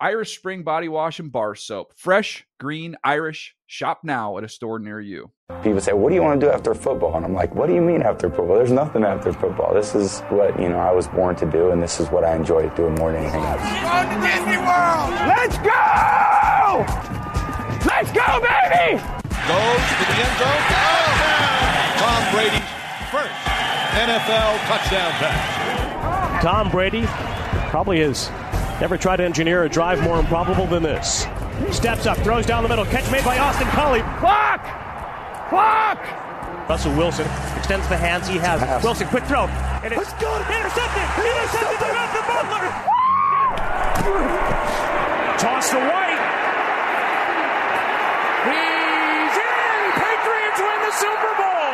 Irish Spring Body Wash and Bar Soap. Fresh, green, Irish. Shop now at a store near you. People say, What do you want to do after football? And I'm like, What do you mean after football? There's nothing after football. This is what, you know, I was born to do, and this is what I enjoy doing more than anything else. Going to Disney World! Let's go! Let's go, baby! Goes to the end zone. Touchdown! Tom Brady's first NFL touchdown pass. Tom Brady probably has never tried to engineer a drive more improbable than this. Steps up, throws down the middle, catch made by Austin Collie. Clock! Clock! Russell Wilson extends the hands he has. Wilson, quick throw. And it's good. Intercepted! Intercepted by Malcolm Butler! Toss to White. He's in! Patriots win the Super Bowl!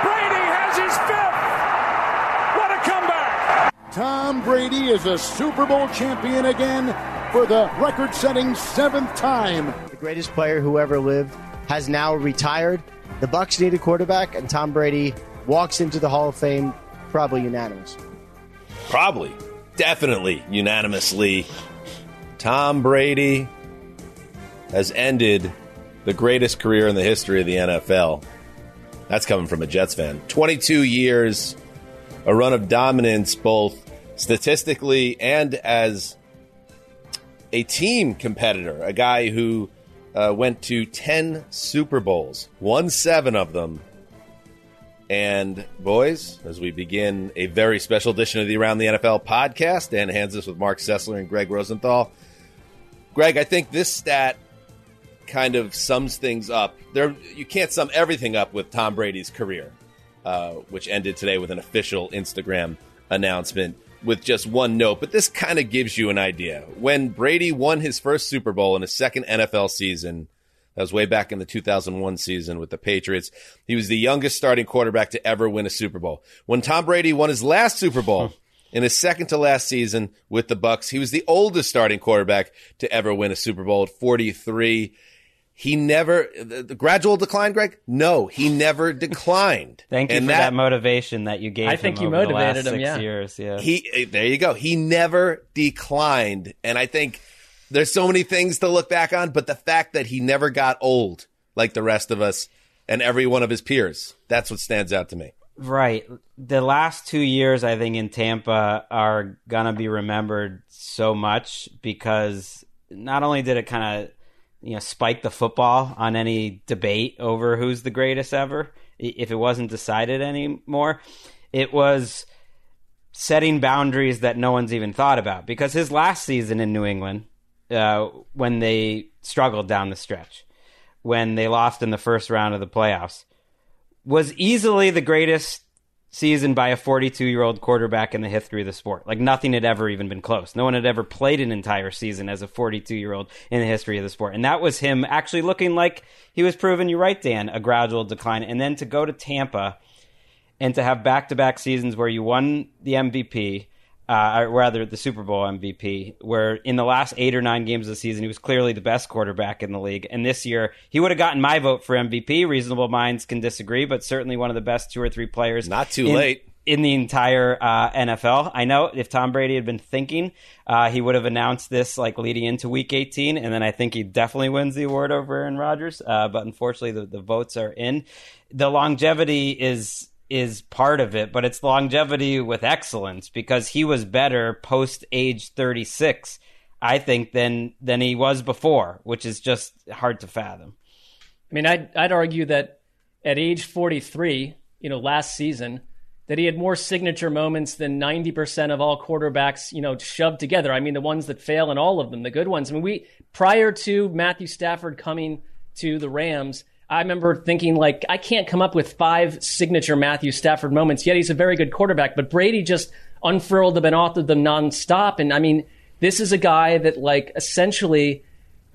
Brady has his fifth! What a comeback! Tom Brady is a Super Bowl champion again for the record setting seventh time. The greatest player who ever lived has now retired. The Bucks need a quarterback, and Tom Brady walks into the Hall of Fame probably unanimous. Probably. Definitely unanimously. Tom Brady has ended the greatest career in the history of the NFL. That's coming from a Jets fan. 22 years, a run of dominance, both statistically and as a team competitor, a guy who uh, went to 10 Super Bowls, won seven of them. And, boys, as we begin a very special edition of the Around the NFL podcast, Dan Hanzus with Marc Sessler and Gregg Rosenthal. Gregg, I think this stat kind of sums things up. There, you can't sum everything up with Tom Brady's career, uh, which ended today with an official Instagram announcement with just one note, but this kind of gives you an idea. When Brady won his first Super Bowl in his second NFL season, that was way back in the 2001 season with the Patriots. He was the youngest starting quarterback to ever win a Super Bowl. When Tom Brady won his last Super Bowl in his second to last season with the Bucks, he was the oldest starting quarterback to ever win a Super Bowl at 43 he never the, the, gradual decline gregg? No he never declined. Thank you and for that, that, motivation that you gave him. i think you motivated him yeah. years yeah. He eh, there you go. He never declined. And i think there's so many things to look back on but the fact that he never got old like the rest of us and every one of his peers that's what stands out to me. Right. The last two years i think in tampa are gonna be remembered so much because not only did it kind of you know spike the football on any debate over who's the greatest ever if it wasn't decided anymore it was setting boundaries that no one's even thought about. Because his last season in New England uh, when they struggled down the stretch when they lost in the first round of the playoffs was easily the greatest season by a 42 year old quarterback in the history of the sport. Like nothing had ever even been close. No one had ever played an entire season as a 42 year old in the history of the sport. And that was him actually looking like he was proving you right, Dan, a gradual decline. And then to go to Tampa and to have back to back seasons where you won the MVP uh, or rather the Super Bowl MVP, where in the last eight or nine games of the season, he was clearly the best quarterback in the league. And this year, he would have gotten my vote for MVP. Reasonable minds can disagree, but certainly one of the best two or three players. Not too in, late. In the entire uh, NFL. I know if Tom Brady had been thinking, uh, he would have announced this like leading into week 18. And then I think he definitely wins the award over Aaron Rodgers. Uh, but unfortunately, the, the votes are in. The longevity is is part of it, but it's longevity with excellence because he was better post age 36, I think, than than he was before, which is just hard to fathom. I mean, I'd I'd argue that at age 43, you know, last season, that he had more signature moments than 90% of all quarterbacks, you know, shoved together. I mean, the ones that fail and all of them, the good ones. I mean, we prior to Matthew Stafford coming to the Rams, I remember thinking like I can't come up with five signature Matthew Stafford moments. Yet he's a very good quarterback, but Brady just unfurled them and authored them nonstop. And I mean, this is a guy that like essentially,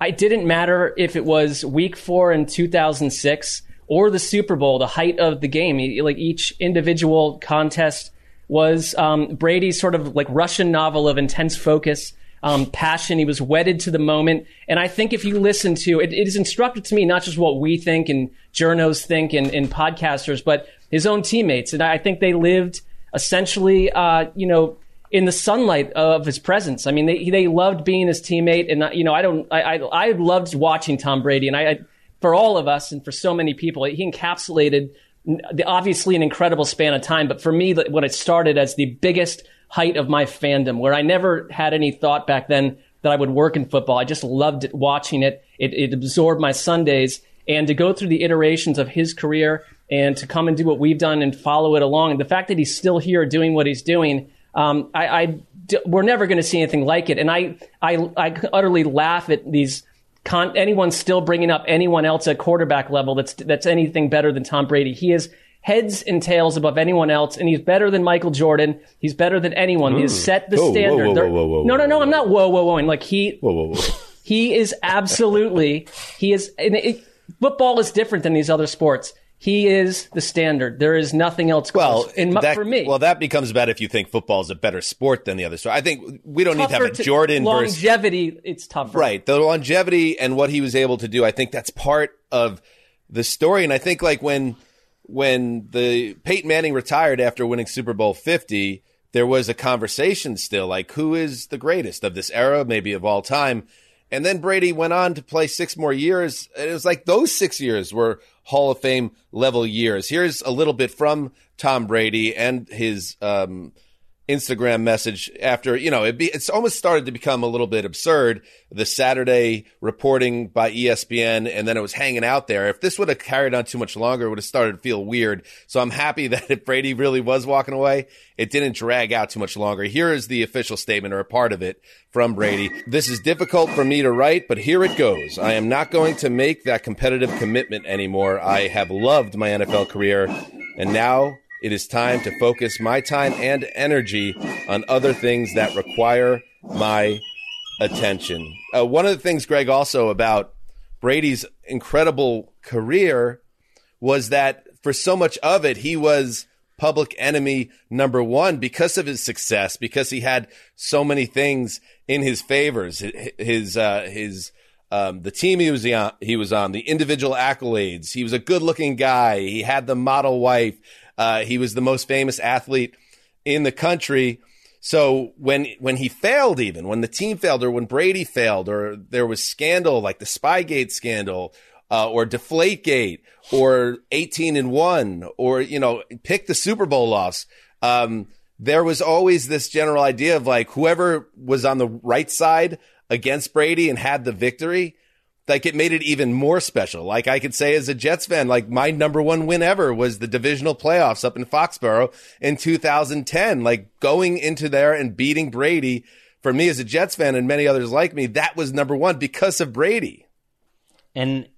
it didn't matter if it was week four in 2006 or the Super Bowl, the height of the game. Like each individual contest was um, Brady's sort of like Russian novel of intense focus, um, passion. He was wedded to the moment. And I think if you listen to it, it is instructive to me, not just what we think and journos think and, and podcasters, but his own teammates. And I think they lived essentially, uh, you know, in the sunlight of his presence. I mean, they they loved being his teammate, and you know, I don't, I I, I loved watching Tom Brady, and I, I for all of us and for so many people, he encapsulated the, obviously an incredible span of time. But for me, when it started as the biggest height of my fandom, where I never had any thought back then that I would work in football. I just loved it, watching it. it. It absorbed my Sundays, and to go through the iterations of his career and to come and do what we've done and follow it along. And the fact that he's still here doing what he's doing, um, I, I, we're never going to see anything like it. And I, I, I utterly laugh at these con- anyone still bringing up anyone else at quarterback level that's that's anything better than Tom Brady. He is heads and tails above anyone else, and he's better than Michael Jordan. He's better than anyone. He has hmm. set the Whoa, standard. whoa, whoa, whoa, whoa, no, no, no. I'm not whoa, whoa, whoa. And like he, Whoa, whoa, whoa. he is absolutely. he is. And it, football is different than these other sports. He is the standard. There is nothing else. Well, in, that, for me, well, that becomes bad if you think football is a better sport than the other sport. I think we don't need to have a Jordan versus longevity. It's tougher. Right. The longevity and what he was able to do, I think that's part of the story. And I think like when when the Peyton Manning retired after winning Super Bowl 50, there was a conversation still like who is the greatest of this era, maybe of all time. And then Brady went on to play six more years. And it was like those six years were Hall of Fame level years. Here's a little bit from Tom Brady and his um, Instagram message after, you know, it be, it's almost started to become a little bit absurd. The Saturday reporting by ESPN and then it was hanging out there. If this would have carried on too much longer, it would have started to feel weird. So I'm happy that if Brady really was walking away, it didn't drag out too much longer. Here is the official statement or a part of it from Brady. This is difficult for me to write, but here it goes. I am not going to make that competitive commitment anymore. I have loved my NFL career and now it is time to focus my time and energy on other things that require my attention. Uh, one of the things, Gregg, also about Brady's incredible career was that for so much of it, he was public enemy number one because of his success, because he had so many things in his favors. His, uh, his, um, the team he was on, he was on, the individual accolades. He was a good looking guy. He had the model wife. Uh, he was the most famous athlete in the country. So when when he failed, even when the team failed, or when Brady failed, or there was scandal like the Spygate scandal, uh, or Deflategate, or eighteen and one, or you know, pick the Super Bowl loss. Um, there was always this general idea of like whoever was on the right side against Brady and had the victory, like it made it even more special. Like I could say as a Jets fan, like my number one win ever was the divisional playoffs up in Foxborough in 2010. Like going into there and beating Brady for me as a Jets fan and many others like me, that was number one because of Brady. And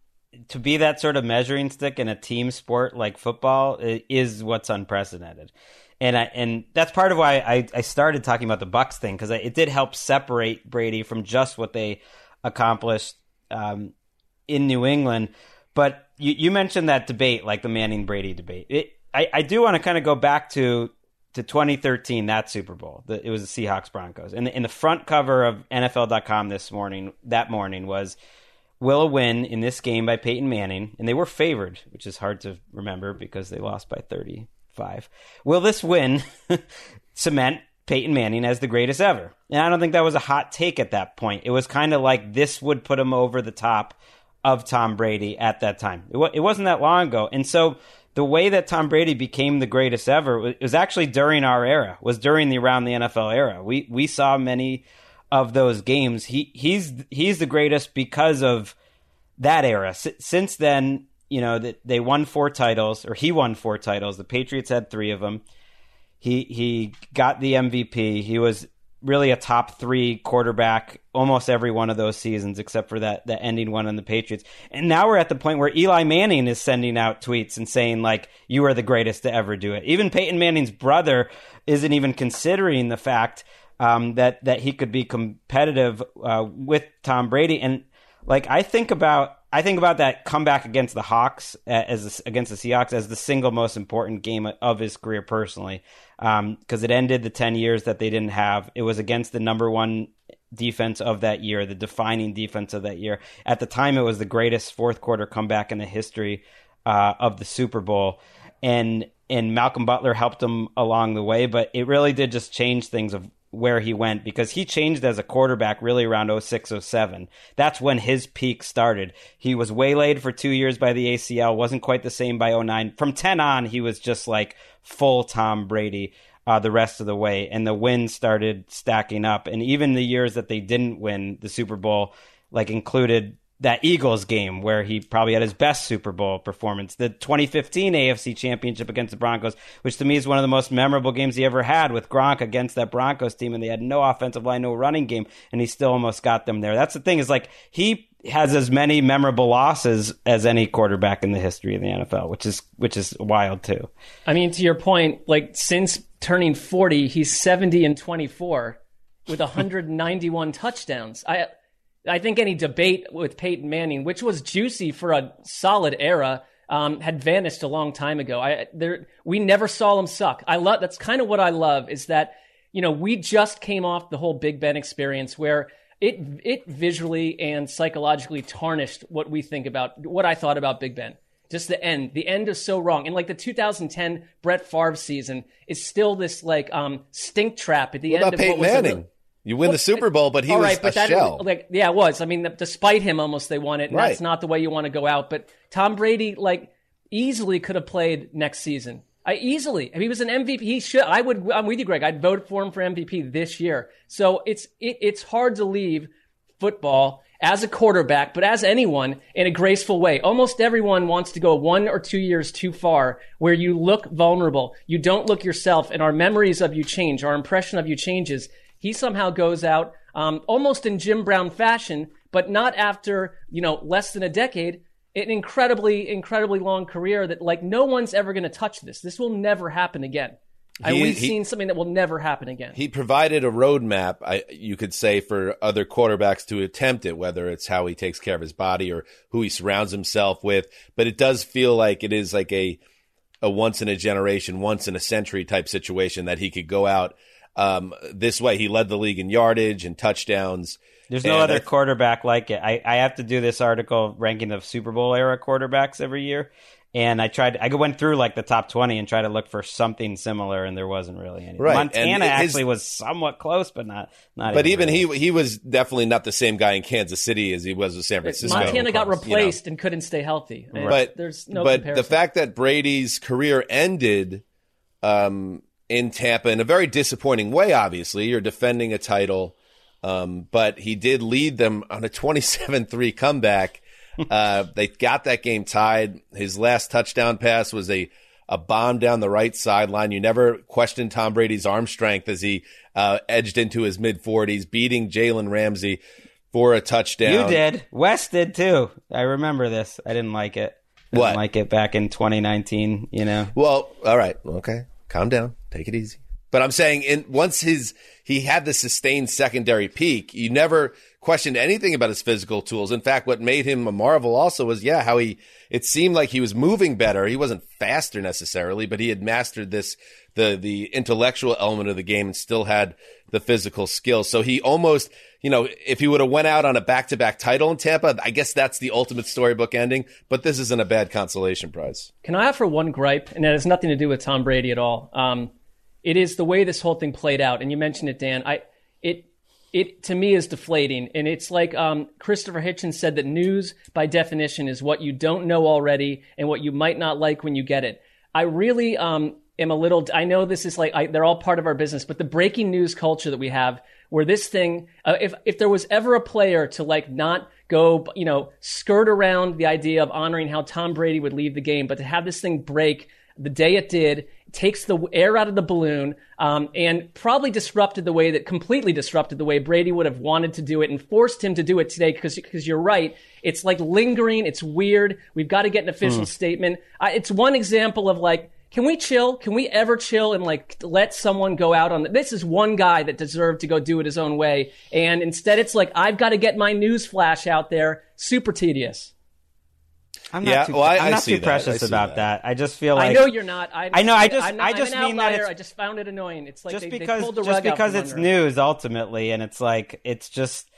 to be that sort of measuring stick in a team sport like football is what's unprecedented. And I, and that's part of why I, I started talking about the Bucks thing because it did help separate Brady from just what they accomplished um, in New England. But you, you mentioned that debate, like the Manning Brady debate. It, I, I do want to kind of go back to to 2013, that Super Bowl. The, it was the Seahawks Broncos, and in the front cover of NFL.com this morning, that morning was will a win in this game by Peyton Manning, and they were favored, which is hard to remember because they lost by 35. Will this win cement Peyton Manning as the greatest ever? And I don't think that was a hot take at that point. It was kind of like this would put him over the top of Tom Brady at that time. It, wa- it wasn't that long ago. And so the way that Tom Brady became the greatest ever was, was actually during our era, was during the around the NFL era. We we saw many of those games. He he's he's the greatest because of that era. S- since then, you know, that they won four titles, or he won four titles. The Patriots had three of them. He he got the MVP. He was really a top three quarterback almost every one of those seasons, except for that that ending one on the Patriots. And now we're at the point where Eli Manning is sending out tweets and saying like, "You are the greatest to ever do it." Even Peyton Manning's brother isn't even considering the fact um, that that he could be competitive uh, with Tom Brady. And Like I think about I think about that comeback against the Hawks as against the Seahawks as the single most important game of his career personally, because um, it ended the ten years that they didn't have. It was against the number one defense of that year, the defining defense of that year. At the time, it was the greatest fourth quarter comeback in the history uh, of the Super Bowl, and and Malcolm Butler helped him along the way. But it really did just change things of where he went because he changed as a quarterback really around 06 07 that's when his peak started. He was waylaid for two years by the acl wasn't quite the same by 09 from 10 on he was just like full tom brady uh, the rest of the way, and the wins started stacking up. And even the years that they didn't win the Super Bowl, like included that Eagles game where he probably had his best Super Bowl performance, the 2015 AFC Championship against the Broncos, which to me is one of the most memorable games he ever had with Gronk against that Broncos team, and they had no offensive line, no running game, and he still almost got them there. That's the thing is like he has as many memorable losses as any quarterback in the history of the NFL, which is which is wild too. I mean, to your point, like since turning 40, he's 70 and 24 with 191 touchdowns. I I think any debate with Peyton Manning, which was juicy for a solid era, um, had vanished a long time ago. I there we never saw him suck. I love that's kind of what I love is that you know we just came off the whole Big Ben experience where it it visually and psychologically tarnished what we think about what I thought about Big Ben. Just the end. The end is so wrong. And like the 2010 Brett Favre season is still this like um stink trap at the what end of Peyton what was Manning? You win well, the Super Bowl, but he was right, but a that, shell. Like, yeah, it was. I mean, despite him, almost they won it. And right. That's not the way you want to go out. But Tom Brady, like, easily could have played next season. I easily. If he was an MVP, he should. I would. I'm with you, Gregg. I'd vote for him for MVP this year. So it's it, it's hard to leave football as a quarterback, but as anyone in a graceful way. Almost everyone wants to go one or two years too far where you look vulnerable. You don't look yourself and our memories of you change. Our impression of you changes. He somehow goes out, um, almost in Jim Brown fashion, but not after, you know, less than a decade, an incredibly, incredibly long career that like no one's ever going to touch this. This will never happen again. And He- we've he- seen something that will never happen again. He provided a roadmap, I, you could say, for other quarterbacks to attempt it, whether it's how he takes care of his body or who he surrounds himself with. But it does feel like it is like a a once in a generation, once in a century type situation that he could go out um, this way. He led the league in yardage and touchdowns. There's no And other I- quarterback like it. I, I have to do this article ranking of Super Bowl era quarterbacks every year. And I tried, I went through like the top 20 and tried to look for something similar, and there wasn't really any. Right, Montana and his- actually was somewhat close, but not, not But even really. he he was definitely not the same guy in Kansas City as he was with San Francisco. Montana got you know. replaced and couldn't stay healthy. And But there's no but comparison. the fact that Brady's career ended um, in Tampa in a very disappointing way. Obviously, you're defending a title, um, but he did lead them on a 27-3 comeback. uh, they got that game tied. His last touchdown pass was a a bomb down the right sideline. You never questioned Tom Brady's arm strength as he uh, edged into his mid 40s, beating Jalen Ramsey for a touchdown. You did. Wes did too. I remember this. I didn't like it. I What? Didn't like it back in 2019. You know. Well, all right, okay, calm down, take it easy. But I'm saying, in once his he had the sustained secondary peak, you never questioned anything about his physical tools. In fact, what made him a marvel also was, yeah, how he it seemed like he was moving better. He wasn't faster necessarily, but he had mastered this the the intellectual element of the game and still had the physical skills. So he almost, you know, if he would have went out on a back to back title in Tampa, I guess that's the ultimate storybook ending. But this isn't a bad consolation prize. Can I offer one gripe? And it has nothing to do with Tom Brady at all. Um, it is the way this whole thing played out, and you mentioned it, Dan. I it it to me is deflating, and it's like um, Christopher Hitchens said that news, by definition, is what you don't know already and what you might not like when you get it. I really um, am a little. I know this is like I, they're all part of our business, but the breaking news culture that we have, where this thing, uh, if if there was ever a player to like not go, you know, skirt around the idea of honoring how Tom Brady would leave the game, but to have this thing break the day it did, takes the air out of the balloon, um, and probably disrupted the way that completely disrupted the way Brady would have wanted to do it and forced him to do it today. Because because you're right, it's like lingering, it's weird. We've got to get an official Hmm. statement. Uh, it's one example of like. Can we chill? Can we ever chill and like let someone go out on the, this is one guy that deserved to go do it his own way. And instead it's like, I've got to get my news flash out there super tedious. I'm not Yeah, too, well, I- I'm not see too that. I precious about that. that. I just feel like I know you're not. I, I know, I just- I'm, I I'm just an mean that it's- I just found it annoying. It's like just they, they because pulled the just rug out because it's news ultimately, and it's like it's just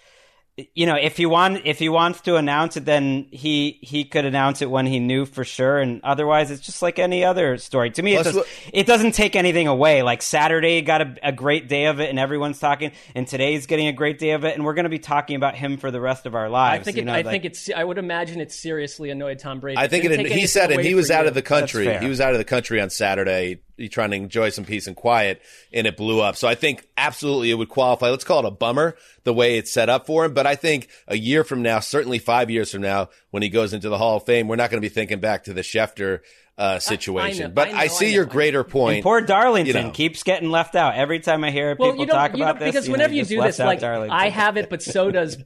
you know if he want if he wants to announce it, then he he could announce it when he knew for sure, and otherwise it's just like any other story. To me, it, Plus, does, it doesn't take anything away. Like Saturday got a, a great day of it, and everyone's talking, and today's getting a great day of it, and we're going to be talking about him for the rest of our lives. I lives. think you it, know, I like- think it's. I would imagine it seriously annoyed Tom Brady. I think Didn't it. He said it. He was out you. of the country. He was out of the country on Saturday, he trying to enjoy some peace and quiet, and it blew up. So I think absolutely it would qualify. Let's call it a bummer the way it's set up for him. But I think a year from now, certainly five years from now, when he goes into the Hall of Fame, we're not going to be thinking back to the Schefter uh, situation. know, but I I, see I your know. greater point. And poor Darlington you know. keeps getting left out every time I hear Well, people you talk you about don't, this. because you know, whenever you do this, like Darlington. I have it, but so does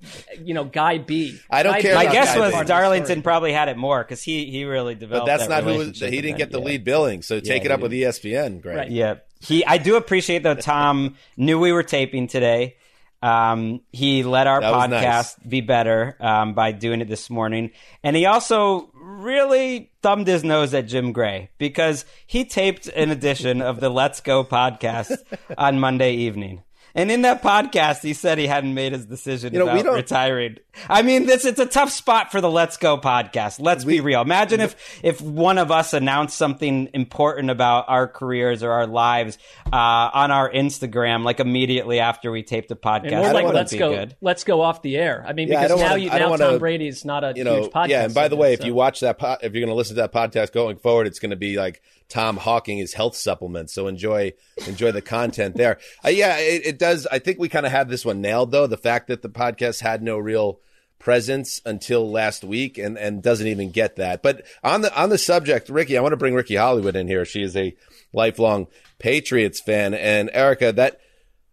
you know Guy B. I don't Guy care B My guess was of Darlington Darlington probably had it more because he he really developed. but that's that not who was, he didn't get the NBA. lead billing. So take he it up with. ESPN, Gregg. Right. Yeah, he. I do appreciate though. Tom knew we were taping today. Um, he let our That podcast nice. be better um, by doing it this morning, and he also really thumbed his nose at Jim Gray because he taped an edition of the Let's Go podcast on Monday evening. And in that podcast, he said he hadn't made his decision You know, about retiring. I mean, this it's a tough spot for the Let's Go podcast. Let's be real. Imagine if if one of us announced something important about our careers or our lives uh, on our Instagram, like immediately after we taped the podcast. And more that like let's go, good. let's go off the air. I mean, Yeah, because don't now wanna- you I now wanna, Tom Brady's not a you know, huge podcast. yeah. And by the segment, way, if you watch that, po- if you're going to listen to that podcast going forward, it's going to be like Tom hawking his health supplements. So enjoy, enjoy the content there. Uh, yeah, it, it does. I think we kind of had this one nailed though. The fact that the podcast had no real presence until last week and, and doesn't even get that. But on the, on the subject, Ricky, I want to bring Ricky Hollywood in here. She is a lifelong Patriots fan. And Erica, that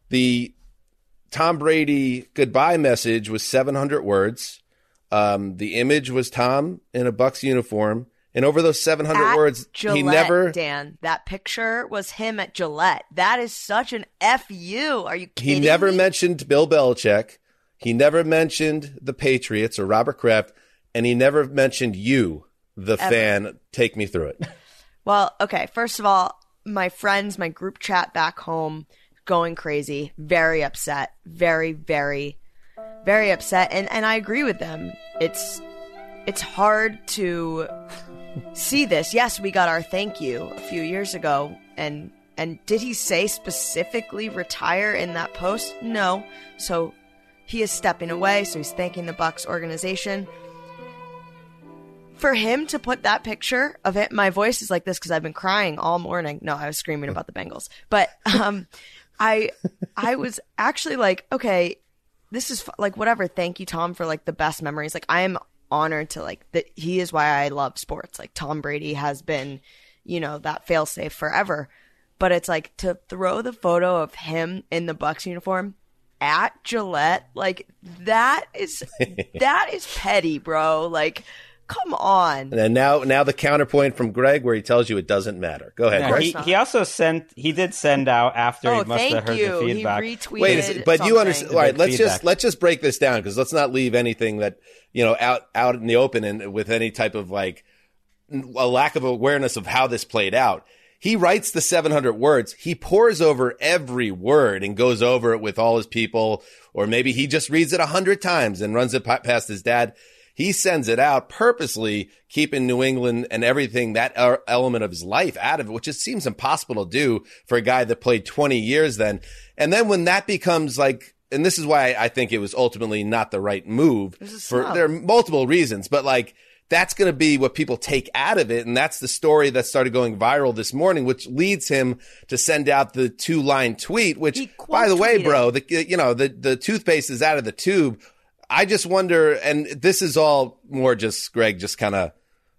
the Tom Brady goodbye message was 700 words. Um, the image was Tom in a Bucks uniform. And over those 700 At words, Gillette, he never, Dan. That picture was him at Gillette. That is such an fu. Are you kidding? he never me? mentioned Bill Belichick. He never mentioned the Patriots or Robert Kraft. And he never mentioned you, the Ever. fan. Take me through it. Well, okay. First of all, my friends, my group chat back home, going crazy, very upset, very, very, very upset, and and I agree with them. It's it's hard to see this. Yes, we got our thank you a few years ago, and and did he say specifically retire in that post? No. So he is stepping away. So he's thanking the Bucks organization for him to put that picture of it, my voice is like this because I've been crying all morning. No, I was screaming about the Bengals, but um, I I was actually like, okay, this is like whatever. Thank you, Tom, for like the best memories. Like I am honored to like that. He is why I love sports. Like Tom Brady has been, you know, that failsafe forever. But it's like to throw the photo of him in the Bucks uniform at Gillette, like that is that is petty, bro. Like, come on. And then now, now the counterpoint from Gregg where he tells you it doesn't matter. Go ahead. Yeah, Gregg. he, he also sent. He did send out after Oh, he must have thank heard you. the He retweeted. Wait, a sec- but you understand? All right, let's just let's just break this down because let's not leave anything that you know out out in the open and with any type of like a lack of awareness of how this played out. He writes the 700 words. He pores over every word and goes over it with all his people, or maybe he just reads it a hundred times and runs it past his dad. He sends it out purposely, keeping New England and everything that element of his life out of it, which just seems impossible to do for a guy that played 20 years then. And then when that becomes like, and this is why I think it was ultimately not the right move for there are multiple reasons, but like that's going to be what people take out of it. And that's the story that started going viral this morning, which leads him to send out the two line tweet, which by the way, bro, the, you know, the, the toothpaste is out of the tube. I just wonder, and this is all more just Gregg, just kind of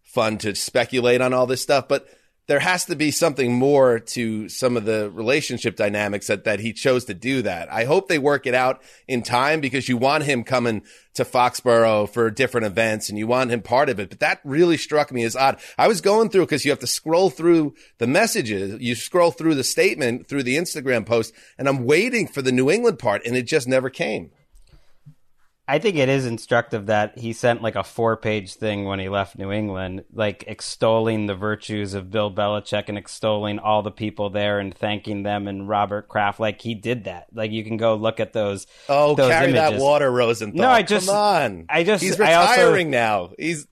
fun to speculate on all this stuff, but there has to be something more to some of the relationship dynamics that, that he chose to do that. I hope they work it out in time because you want him coming to Foxborough for different events and you want him part of it. But that really struck me as odd. I was going through because you have to scroll through the messages. You scroll through the statement through the Instagram post and I'm waiting for the New England part and it just never came. I think it is instructive that he sent like a four page thing when he left New England, like extolling the virtues of Bill Belichick and extolling all the people there and thanking them and Robert Kraft. Like he did that. Like you can go look at those. Oh, those carry that images. water, Rosenthal. No, I just- come on. I just- he's I also- retiring now. He's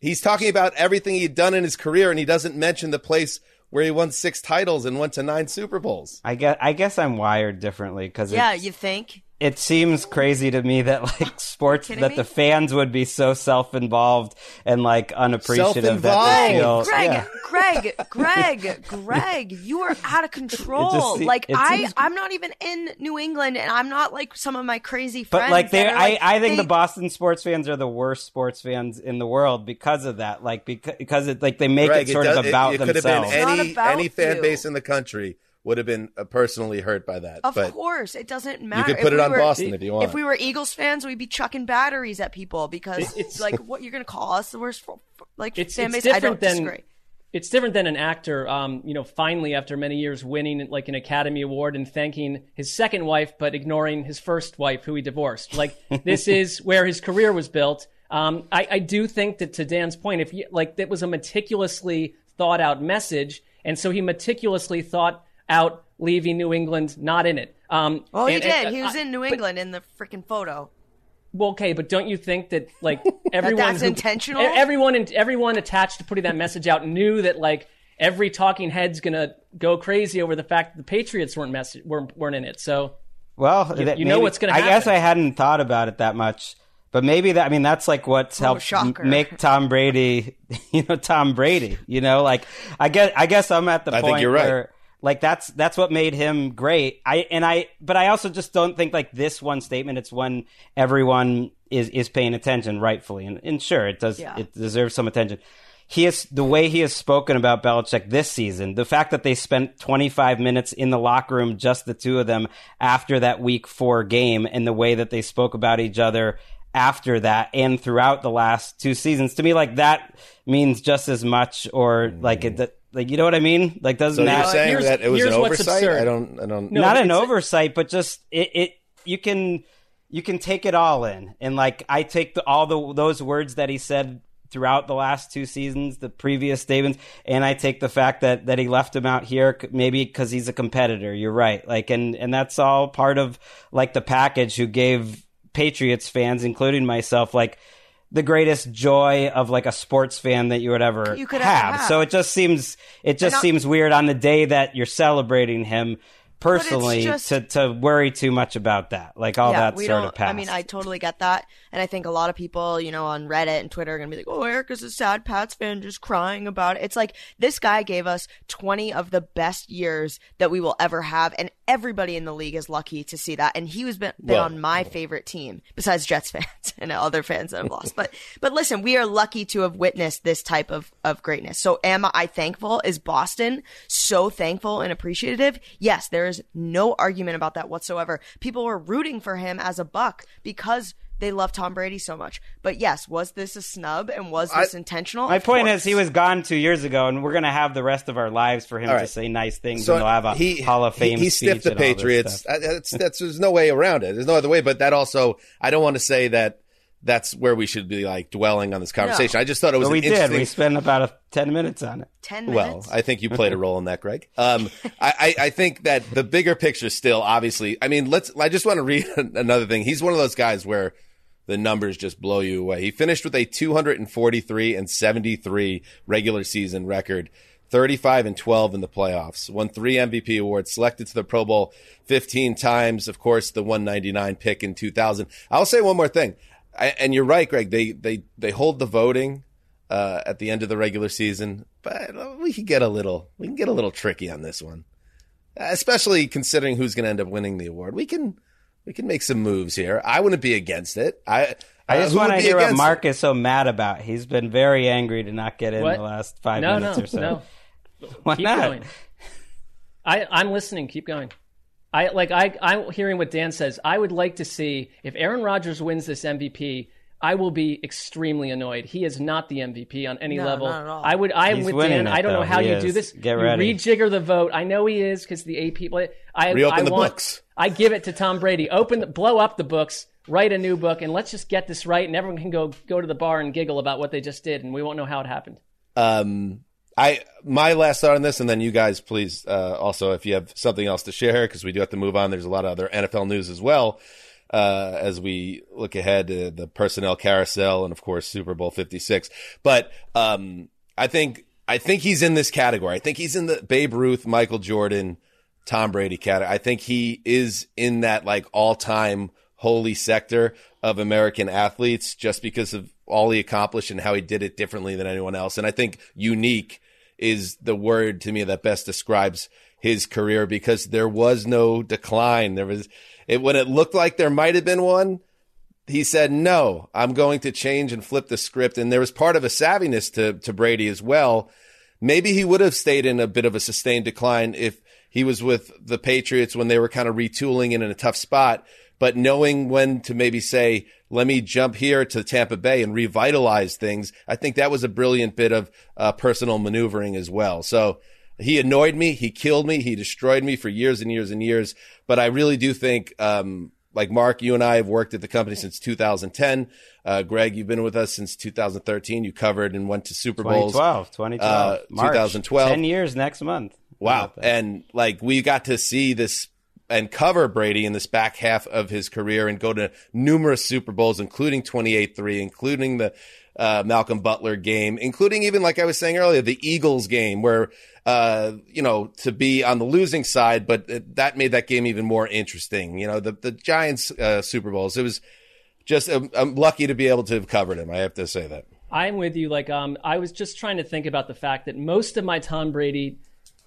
he's talking about everything he'd done in his career, and he doesn't mention the place where he won six titles and went to nine Super Bowls. I guess I guess I'm wired differently because Yeah, you think? It seems crazy to me that like sports that me? the fans would be so self-involved and like unappreciative that they feel Gregg, yeah. Gregg, Gregg, Gregg, you are out of control. just se- like I, seems- I'm not even in New England, and I'm not like some of my crazy friends. But like they, that are, I, I think they- the Boston sports fans are the worst sports fans in the world because of that. Like because because it like they make Gregg, it sort does- of about it, could have themselves. been any about any fan you. base in the country would have been uh, personally hurt by that. Of but course, it doesn't matter. You could put If it we on were- Boston if you want. If we were Eagles fans, we'd be chucking batteries at people because It's- it's like what you're gonna call us the worst fo- fo- like it's, fan it's base. I different don't than disagree. it's different than an actor um, you know finally after many years winning like an academy award and thanking his second wife but ignoring his first wife who he divorced like this is where his career was built um, I, I do think that to dan's point if you like that was a meticulously thought out message and so he meticulously thought out leaving new england not in it um, Well, he and- and- did. He was I- in New but- England in the freaking photo. well, okay, but don't you think that like everyone that's who- intentional? Everyone, in, everyone attached to putting that message out knew that like every talking head's gonna go crazy over the fact that the Patriots weren't mess- weren't, weren't in it. So Well, You- that you know maybe- what's gonna I guess. I hadn't thought about it that much, but maybe that. I mean, that's like what's helped m- make Tom Brady, you know, Tom Brady. You know, like I guess I guess I'm at the I think point you're right. where like that's that's what made him great. I and I, but I also just don't think like this one statement. It's when everyone is is paying attention, rightfully, and, and sure, it does. Yeah. It deserves some attention. He is the way he has spoken about Belichick this season. The fact that they spent 25 minutes in the locker room, just the two of them, after that Week Four game, and the way that they spoke about each other after that and throughout the last two seasons, to me, like that means just as much, or like it, mm-hmm. Like you know what I mean? Like doesn't so you're saying here's- that it was an oversight? I don't. I don't. No, not an oversight, but just it, it. You can you can take it all in, and like I take the, all the those words that he said throughout the last two seasons, the previous statements, and I take the fact that that he left him out here maybe because he's a competitor. You're right, like and and that's all part of like the package. Who gave Patriots fans, including myself, like. The greatest joy of like a sports fan that you would ever You could have. have. So it just seems it just seems weird on the day that you're celebrating him personally just- to, to worry too much about that. Like all that sort of past. I mean, I totally get that, and I think a lot of people, you know, on Reddit and Twitter are gonna be like, "Oh, Erica's a sad Pats fan, just crying about it." It's like this guy gave us twenty of the best years that we will ever have, and everybody in the league is lucky to see that. And he was been, been Well- on my favorite team, besides Jets fans and other fans that have lost. But but listen, we are lucky to have witnessed this type of of greatness. So am I thankful? Is Boston so thankful and appreciative? Yes, there is no argument about that whatsoever. People were rooting for him as a buck because they love Tom Brady so much. But yes, was this a snub and was this intentional? My Of point course. is, he was gone two years ago, and we're going to have the rest of our lives for him All to say nice things, So and they'll have a he, Hall of Fame. He, he speech stiffed the and Patriots. stuff. Uh, That's, that's, there's no way around it. There's no other way. But that also, I don't want to say that that's where we should be like dwelling on this conversation. No. I just thought it was But we an did. interesting. We spent about a, ten minutes on it. ten Minutes? Well. I think you played a role in that, Gregg. Um, I, I, I think that the bigger picture still, obviously, I mean, let's, I just want to read another thing. He's one of those guys where the numbers just blow you away. He finished with a 243 and 73 regular season record. 35 and 12 in the playoffs, won three MVP awards, selected to the Pro Bowl 15 times. Of course, the 199 pick in 2000. I'll say one more thing. I, and you're right, Gregg. They, they, they hold the voting uh, at the end of the regular season, but we can get a little we can get a little tricky on this one, especially considering who's going to end up winning the award. We can we can make some moves here. I wouldn't be against it. I I uh, just who want to hear what Marc is so mad about. He's been very angry to not get in What? the last five no, minutes no, or so. no. Why Keep not? going. I I'm listening. Keep going. I like I I'm hearing what Dan says. I would like to see if Aaron Rodgers wins this MVP. I will be extremely annoyed. He is not the MVP on any No, level. not at all. I would. I am He's with Dan. it, I don't know how He you is. do this. Get you ready. rejigger the vote. I know he is because the AP. But I Reopen I the want, books. I give it to Tom Brady. Open, the, blow up the books. write a new book and let's just get this right, and everyone can go go to the bar and giggle about what they just did, and we won't know how it happened. Um, I my last thought on this, and then you guys, please, uh, also if you have something else to share, because we do have to move on. There's a lot of other NFL news as well. Uh, as we look ahead to the personnel carousel and of course Super Bowl 56. But, um, I think, I think he's in this category. I think he's in the Babe Ruth, Michael Jordan, Tom Brady category. I think he is in that like all time holy sector of American athletes just because of all he accomplished and how he did it differently than anyone else. And I think unique is the word to me that best describes his career because there was no decline. There was, it, when it looked like there might have been one, he said, no, I'm going to change and flip the script. And there was part of a savviness to, to Brady as well. Maybe he would have stayed in a bit of a sustained decline if he was with the Patriots when they were kind of retooling and in a tough spot. But knowing when to maybe say, let me jump here to Tampa Bay and revitalize things. I think that was a brilliant bit of uh, personal maneuvering as well. So he annoyed me. He killed me. He destroyed me for years and years and years. But I really do think, um, like Marc, you and I have worked at the company since 2010. Uh, Gregg, you've been with us since 2013. You covered and went to Super Bowls. 2012, 2012, uh, March, 2012. 10 years next month. Wow. And like we got to see this and cover Brady in this back half of his career and go to numerous Super Bowls, including 28-3, including the uh, Malcolm Butler game, including even like I was saying earlier, the Eagles game where, uh, you know, to be on the losing side, but it, that made that game even more interesting. You know, the, the Giants, uh, Super Bowls, it was just, I'm, I'm lucky to be able to have covered him. I have to say that. I'm with you. Like, um, I was just trying to think about the fact that most of my Tom Brady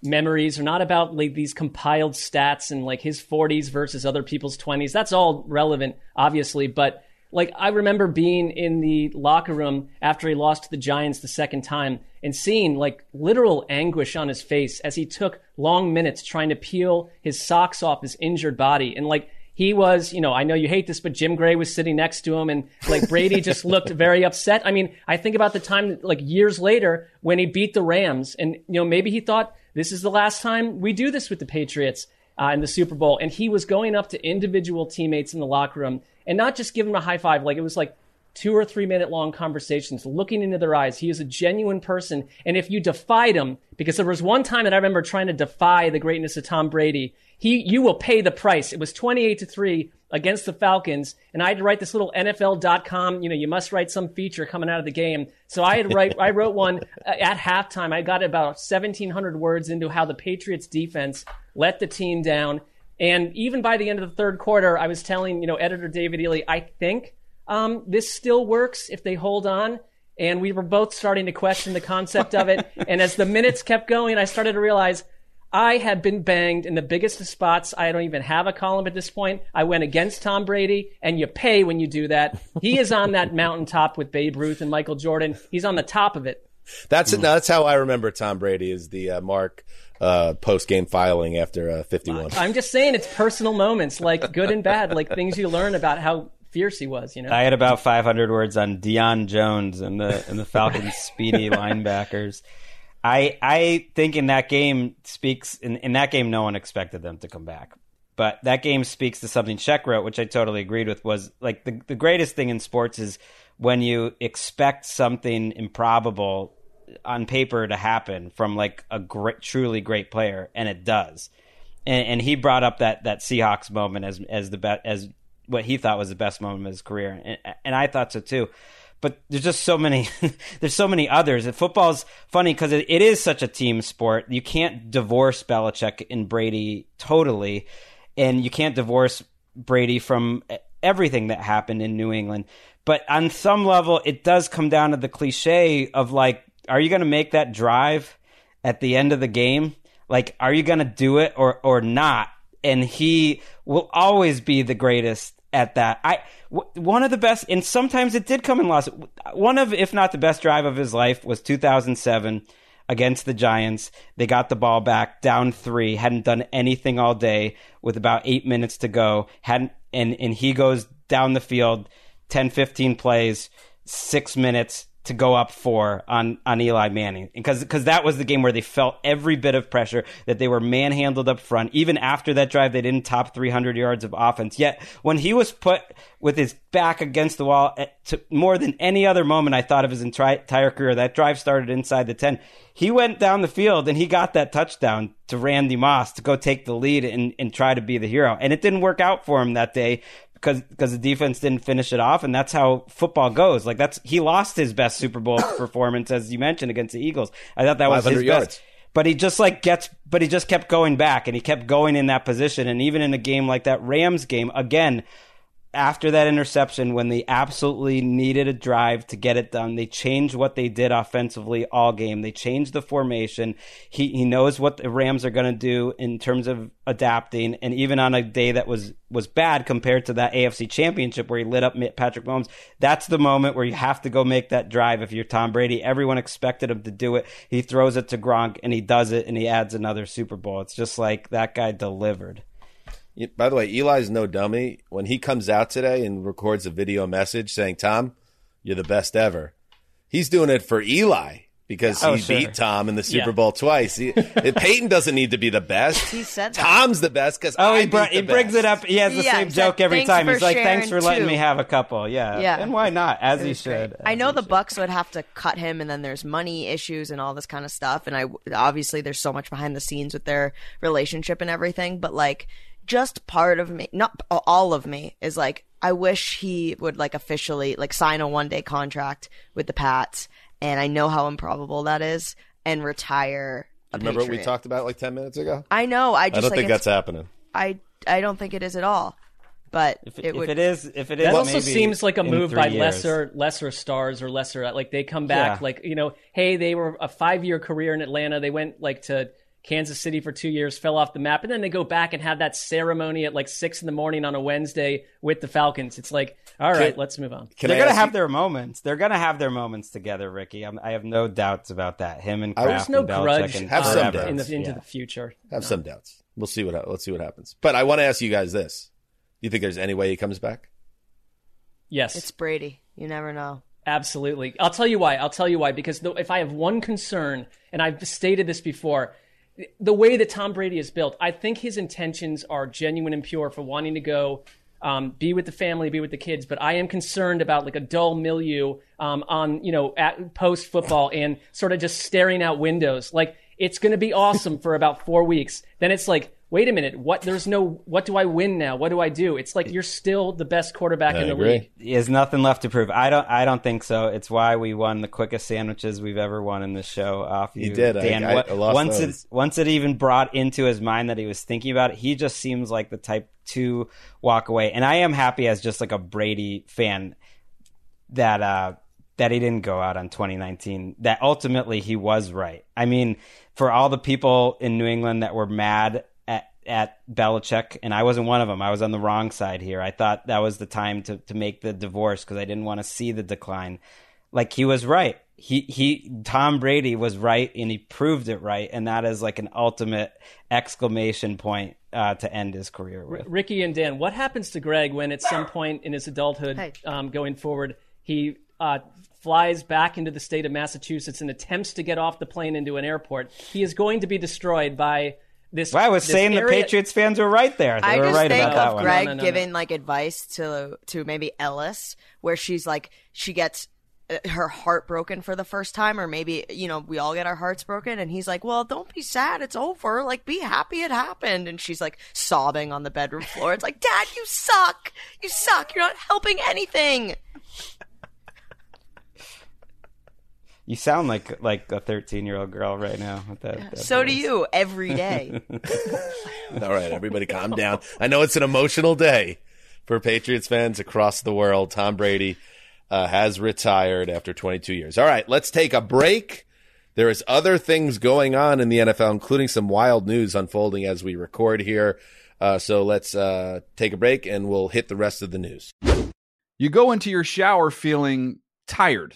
memories are not about like these compiled stats and like his 40s versus other people's 20s. That's all relevant, obviously, but like I remember being in the locker room after he lost to the Giants the second time and seeing like literal anguish on his face as he took long minutes trying to peel his socks off his injured body and like he was, you know, I know you hate this, but Jim Gray was sitting next to him and like Brady just looked very upset. I mean, I think about the time like years later when he beat the Rams and, you know, maybe he thought this is the last time we do this with the Patriots uh, in the Super Bowl. And he was going up to individual teammates in the locker room and not just give him a high five. Like it was like two or three minute long conversations, looking into their eyes. He is a genuine person. And if you defied him, because there was one time that I remember trying to defy the greatness of Tom Brady, he, you will pay the price. It was 28 to three against the Falcons. And I had to write this little NFL.com, you know, you must write some feature coming out of the game. So I had write, I wrote one at halftime. I got about 1700 words into how the Patriots defense let the team down. And even by the end of the third quarter, I was telling, you know, editor David Ely, I think um, this still works if they hold on. And we were both starting to question the concept of it. and as the minutes kept going, I started to realize I had been banged in the biggest of spots. I don't even have a column at this point. I went against Tom Brady, and you pay when you do that. He is on that mountaintop with Babe Ruth and Michael Jordan. He's on the top of it. That's it. That's how I remember Tom Brady is the uh, Marc uh, post game filing after uh, 51. I'm just saying it's personal moments, like good and bad, like things you learn about how fierce he was. You know, I had about 500 words on Deion Jones and the and the Falcons' speedy linebackers. I I think in that game speaks in, in that game no one expected them to come back. But that game speaks to something Shek wrote, which I totally agreed with, was like the, the greatest thing in sports is when you expect something improbable on paper to happen from like a great, truly great player, and it does. And, and he brought up that that Seahawks moment as as the best as what he thought was the best moment of his career, and, and I thought so too. But there's just so many there's so many others. And football's funny because it, it is such a team sport. You can't divorce Belichick and Brady totally and you can't divorce Brady from everything that happened in New England. But on some level it does come down to the cliche of like are you going to make that drive at the end of the game like are you going to do it or or not and he will always be the greatest at that. I w- one of the best, and sometimes it did come in loss. One of, if not the best drive of his life, was 2007 against the Giants. They got the ball back, down three, hadn't done anything all day, with about eight minutes to go. Hadn't, and and he goes down the field, 10, 15 plays, six minutes, to go up four on on Eli Manning because because that was the game where they felt every bit of pressure that they were manhandled up front. Even after that drive, they didn't top 300 yards of offense. Yet when he was put with his back against the wall, eh, to more than any other moment I thought of his entire career, that drive started inside the 10. He went down the field and he got that touchdown to Randy Moss to go take the lead and, and try to be the hero. And it didn't work out for him that day because because the defense didn't finish it off, and that's how football goes. Like that's he lost his best Super Bowl performance, as you mentioned, against the Eagles. I thought that was his yards. best. But he just like gets, but he just kept going back, and he kept going in that position. And even in a game like that Rams game, again, after that interception, when they absolutely needed a drive to get it done, they changed what they did offensively all game. They changed the formation. He he knows what the Rams are going to do in terms of adapting, and even on a day that was was bad compared to that AFC Championship where he lit up Patrick Mahomes, that's the moment where you have to go make that drive. If you're Tom Brady, everyone expected him to do it. He throws it to Gronk, and he does it, and he adds another Super Bowl. It's just like that guy delivered. By the way, Eli's no dummy. When he comes out today and records a video message saying, Tom, you're the best ever, he's doing it for Eli because Oh, he sure. beat Tom in the Super Yeah. Bowl twice. He, Peyton doesn't need to be the best. He said that. Tom's the best because Oh, I he, br- beat the he brings it up. He has the Yeah, same he said, joke every time. He's like, "Thanks for letting too." me have a couple." Yeah, Yeah. and why not? As he was great. should. I know the should. Bucs would have to cut him, and then there's money issues and all this kind of stuff. And I obviously there's so much behind the scenes with their relationship and everything. But like, just part of me, not all of me, is like, I wish he would like officially like sign a one day contract with the Pats. And I know how improbable that is, and retire. A Remember what we talked about like 10 minutes ago? I know. I just I don't like, think that's happening. I I don't think it is at all. But If, it if would. it is, if it is, That also maybe seems like a move three by years. lesser lesser stars or lesser like they come back Yeah. like you know hey they were a five year career in Atlanta they went like to Kansas City for two years fell off the map and then they go back and have that ceremony at like six in the morning on a Wednesday with the Falcons it's like all right let's move on They're I gonna have you- their moments. They're gonna have their moments together, Ricky. I'm, I have no doubts about that. Him and I- Kraft there's no and grudge and Have some forever. in the, doubts. into Yeah. the future Have some doubts. We'll see what let's see what happens. But I want to ask you guys this: Do you think there's any way he comes back? yes it's Brady. You never know. Absolutely. I'll tell you why. I'll tell you why. Because the, if I have one concern, and I've stated this before, the way that Tom Brady is built, I think his intentions are genuine and pure for wanting to go um, be with the family, be with the kids. But I am concerned about like a dull milieu um, on you know at post football and sort of just staring out windows. Like it's going to be awesome for about four weeks. Then it's like. Wait a minute. What? There's no. What do I win now? What do I do? It's like you're still the best quarterback I in the agree. league. He has nothing left to prove. I don't. I don't think so. It's why we won the quickest sandwiches we've ever won in this show off you. You did. I- Dan. I- What- I lost once those. it once it even brought into his mind that he was thinking about it, he just seems like the type to walk away. And I am happy as just like a Brady fan that uh that he didn't go out on 2019. That ultimately he was right. I mean, for all the people in New England that were mad at at Belichick, and I wasn't one of them. I was on the wrong side here. I thought that was the time to to make the divorce because I didn't want to see the decline. Like he was right. He he Tom Brady was right, and he proved it right, and that is like an ultimate exclamation point uh, to end his career with. Ricky and Dan, what happens to Gregg when at some point in his adulthood, Hey. um, going forward, he uh, flies back into the state of Massachusetts and attempts to get off the plane into an airport? He is going to be destroyed by this. Well, I was this saying the Patriots fans were right there. They I were just right think about of one. Gregg No, no, no, giving like advice to to maybe Ellis, where she's like she gets uh, her heart broken for the first time, or maybe you know we all get our hearts broken, and he's like, "Well, don't be sad, it's over. Like, be happy it happened." And she's like sobbing on the bedroom floor. It's like, "Dad, you suck. You suck. You're not helping anything." You sound like like a 13 year old girl right now. With that, that So do you every day. All right, everybody calm down. I know it's an emotional day for Patriots fans across the world. Tom Brady uh, has retired after 22 years. All right, let's take a break. There is other things going on in the NFL, including some wild news unfolding as we record here. Uh, so let's uh, take a break and we'll hit the rest of the news. You go into your shower feeling tired,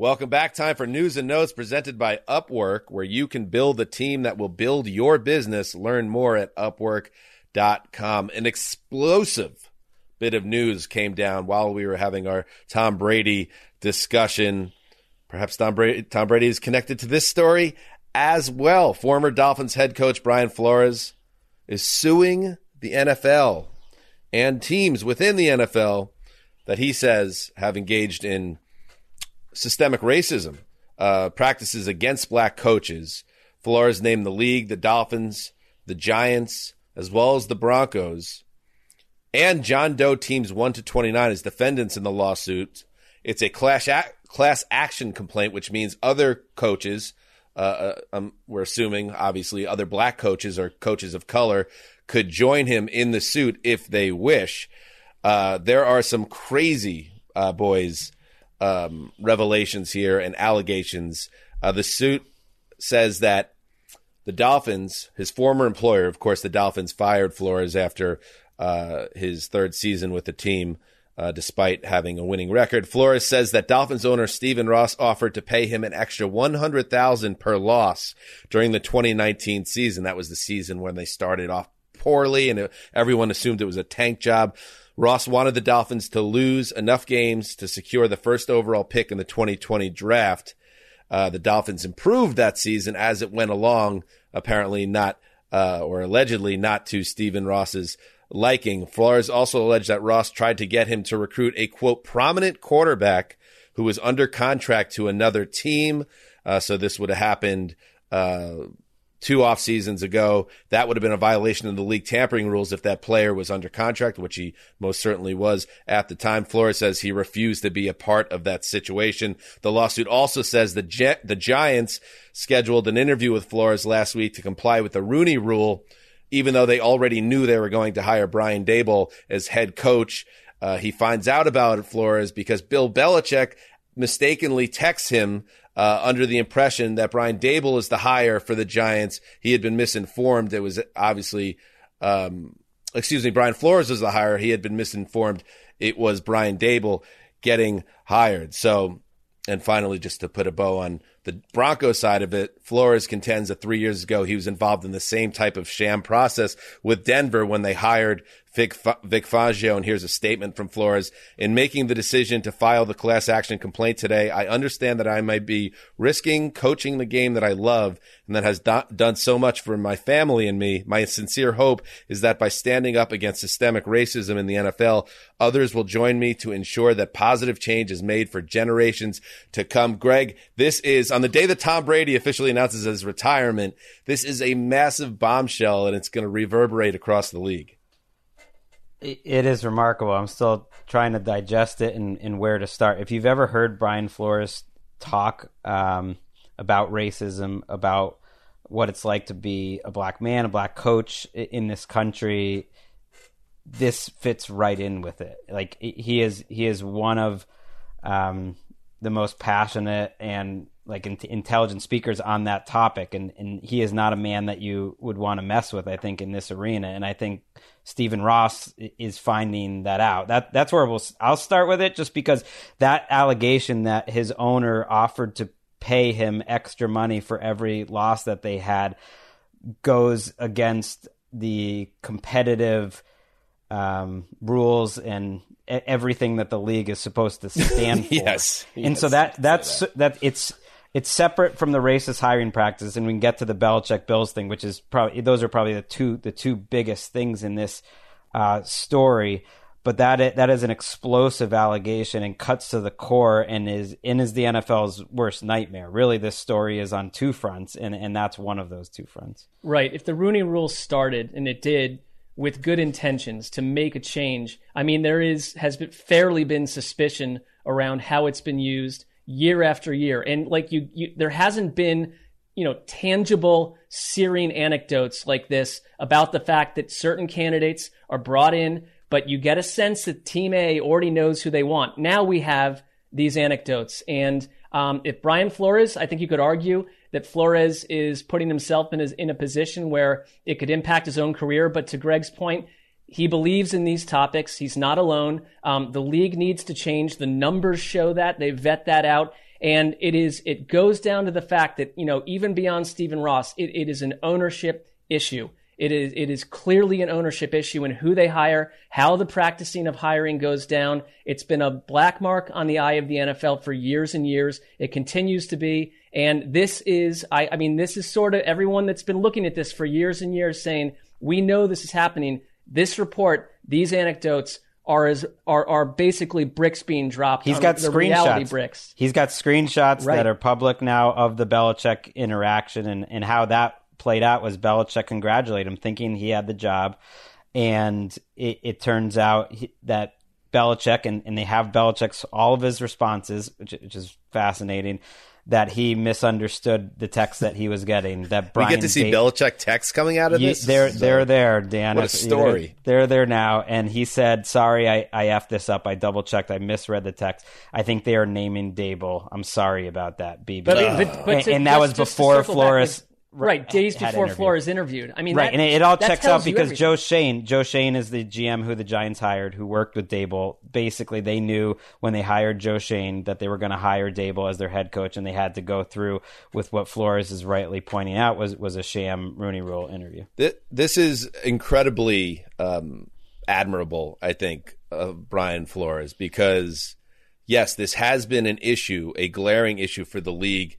Welcome back. Time for news and notes presented by Upwork, where you can build the team that will build your business. Learn more at upwork.com. An explosive bit of news came down while we were having our Tom Brady discussion. Perhaps Tom Brady, Tom Brady is connected to this story as well. Former Dolphins head coach Brian Flores is suing the NFL and teams within the NFL that he says have engaged in systemic racism uh, practices against black coaches. Flores named the league, the Dolphins, the Giants, as well as the Broncos, and John Doe teams 1 to 29 as defendants in the lawsuit. It's a class, ac- class action complaint, which means other coaches, uh, uh, um, we're assuming obviously other black coaches or coaches of color, could join him in the suit if they wish. Uh, there are some crazy uh, boys um, revelations here and allegations. Uh, the suit says that the Dolphins, his former employer, of course, the Dolphins fired Flores after uh, his third season with the team. Uh, despite having a winning record, Flores says that Dolphins owner Stephen Ross offered to pay him an extra one hundred thousand per loss during the 2019 season. That was the season when they started off poorly, and everyone assumed it was a tank job. Ross wanted the Dolphins to lose enough games to secure the first overall pick in the 2020 draft. Uh, the Dolphins improved that season as it went along, apparently not, uh, or allegedly not to Stephen Ross's liking. Flores also alleged that Ross tried to get him to recruit a quote, prominent quarterback who was under contract to another team. Uh, so this would have happened, uh, two off seasons ago. That would have been a violation of the league tampering rules if that player was under contract, which he most certainly was at the time. Flores says he refused to be a part of that situation. The lawsuit also says the Gi- the Giants scheduled an interview with Flores last week to comply with the Rooney rule, even though they already knew they were going to hire Brian Daboll as head coach. Uh, he finds out about Flores because Bill Belichick mistakenly texts him uh, under the impression that Brian Daboll is the hire for the Giants. He had been misinformed. It was obviously, um, excuse me, Brian Flores was the hire. He had been misinformed. It was Brian Daboll getting hired. So, and finally, just to put a bow on the Broncos side of it, Flores contends that three years ago he was involved in the same type of sham process with Denver when they hired Vic, Vic Fangio. And here's a statement from Flores. In making the decision to file the class action complaint today, I understand that I might be risking coaching the game that I love and that has do- done so much for my family and me. My sincere hope is that by standing up against systemic racism in the NFL, others will join me to ensure that positive change is made for generations to come. Gregg, this is on the day that Tom Brady officially announces his retirement. This is a massive bombshell and it's going to reverberate across the league it is remarkable. I'm still trying to digest it and, and where to start. If you've ever heard Brian Flores talk um, about racism, about what it's like to be a black man, a black coach in this country, this fits right in with it. Like he is, he is one of um, the most passionate and like in- intelligent speakers on that topic, and and he is not a man that you would want to mess with. I think in this arena, and I think Stephen Ross is finding that out. That that's where we'll. I'll start with it just because that allegation that his owner offered to pay him extra money for every loss that they had goes against the competitive um, rules and everything that the league is supposed to stand for. yes, and yes, so that that's that. that it's it's separate from the racist hiring practice, and we can get to the Belichick Bills thing, which is probably those are probably the two the two biggest things in this uh, story. But that that is an explosive allegation and cuts to the core and is and is the NFL's worst nightmare. Really, this story is on two fronts, and and that's one of those two fronts. Right. If the Rooney Rule started, and it did, with good intentions to make a change, I mean, there is has been fairly been suspicion around how it's been used year after year. And like you, you there hasn't been, you know, tangible, searing anecdotes like this about the fact that certain candidates are brought in, but you get a sense that Team A already knows who they want. Now we have these anecdotes, and Um, if Brian Flores, I think you could argue that Flores is putting himself in, his, in a position where it could impact his own career. But to Gregg's point, he believes in these topics. He's not alone. Um, the league needs to change. The numbers show that. They vet that out. And it is, it goes down to the fact that, you know, even beyond Stephen Ross, it, it is an ownership issue. It is, it is clearly an ownership issue in who they hire, how the practicing of hiring goes down. It's been a black mark on the eye of the NFL for years and years. It continues to be. And this is, I, I mean, this is sort of everyone that's been looking at this for years and years saying, we know this is happening. This report, these anecdotes are as are are basically bricks being dropped. He's got the screenshots. bricks. He's got screenshots Right. that are public now of the Belichick interaction and, and how that played out was Belichick congratulate him, thinking he had the job, and it, it turns out he, that Belichick and, and they have Belichick's all of his responses, which, which is fascinating. That he misunderstood the text that he was getting. That we Brian get to see Da- Belichick text coming out of Ye- this. They're So- they're there, Dan. What a story. They're, they're there now, and he said, "Sorry, I I effed this up. I double checked. I misread the text. I think they are naming Daboll. I'm sorry about that, BB." But, but, but and, to- and that was just- just before circle back, Flores. Like, right? Days before interviewed. Flores interviewed. I mean, right, that- and it, it all checks out because everything. Joe Schoen, Joe Schoen is the GM who the Giants hired, who worked with Daboll. Basically, they knew when they hired Joe Schoen that they were going to hire Daboll as their head coach, and they had to go through with what Flores is rightly pointing out was was a sham Rooney Rule interview. Th- This is incredibly um, admirable, I think, of Brian Flores because, yes, this has been an issue, a glaring issue for the league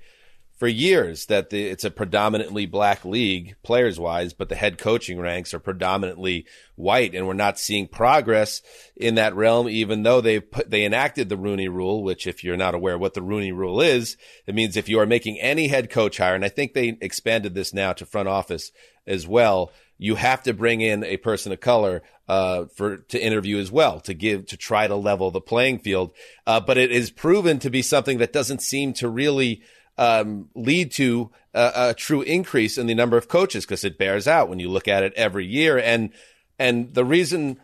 for years that the, it's a predominantly black league players wise, but the head coaching ranks are predominantly white, and we're not seeing progress in that realm. Even though they put they enacted the Rooney Rule, which if you're not aware what the Rooney Rule is, it means if you are making any head coach hire, and I think they expanded this now to front office as well. You have to bring in a person of color uh, for to interview as well to give to try to level the playing field. Uh, but it is proven to be something that doesn't seem to really um, lead to a, a true increase in the number of coaches because it bears out when you look at it every year. And and the reason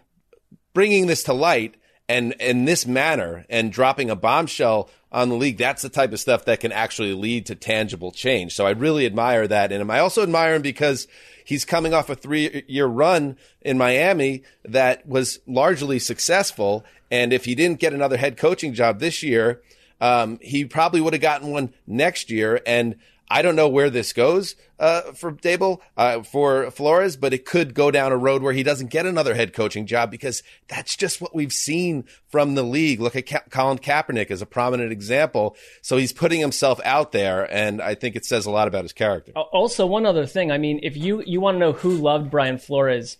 bringing this to light and in this manner and dropping a bombshell on the league, that's the type of stuff that can actually lead to tangible change. So I really admire that in him. I also admire him because he's coming off a three year run in Miami that was largely successful. And if he didn't get another head coaching job this year, um, he probably would have gotten one next year. And I don't know where this goes uh, for Daboll, uh, for Flores, but it could go down a road where he doesn't get another head coaching job because that's just what we've seen from the league. Look at Ka- Colin Kaepernick as a prominent example. So he's putting himself out there, and I think it says a lot about his character. Also, one other thing. I mean, if you you want to know who loved Brian Flores,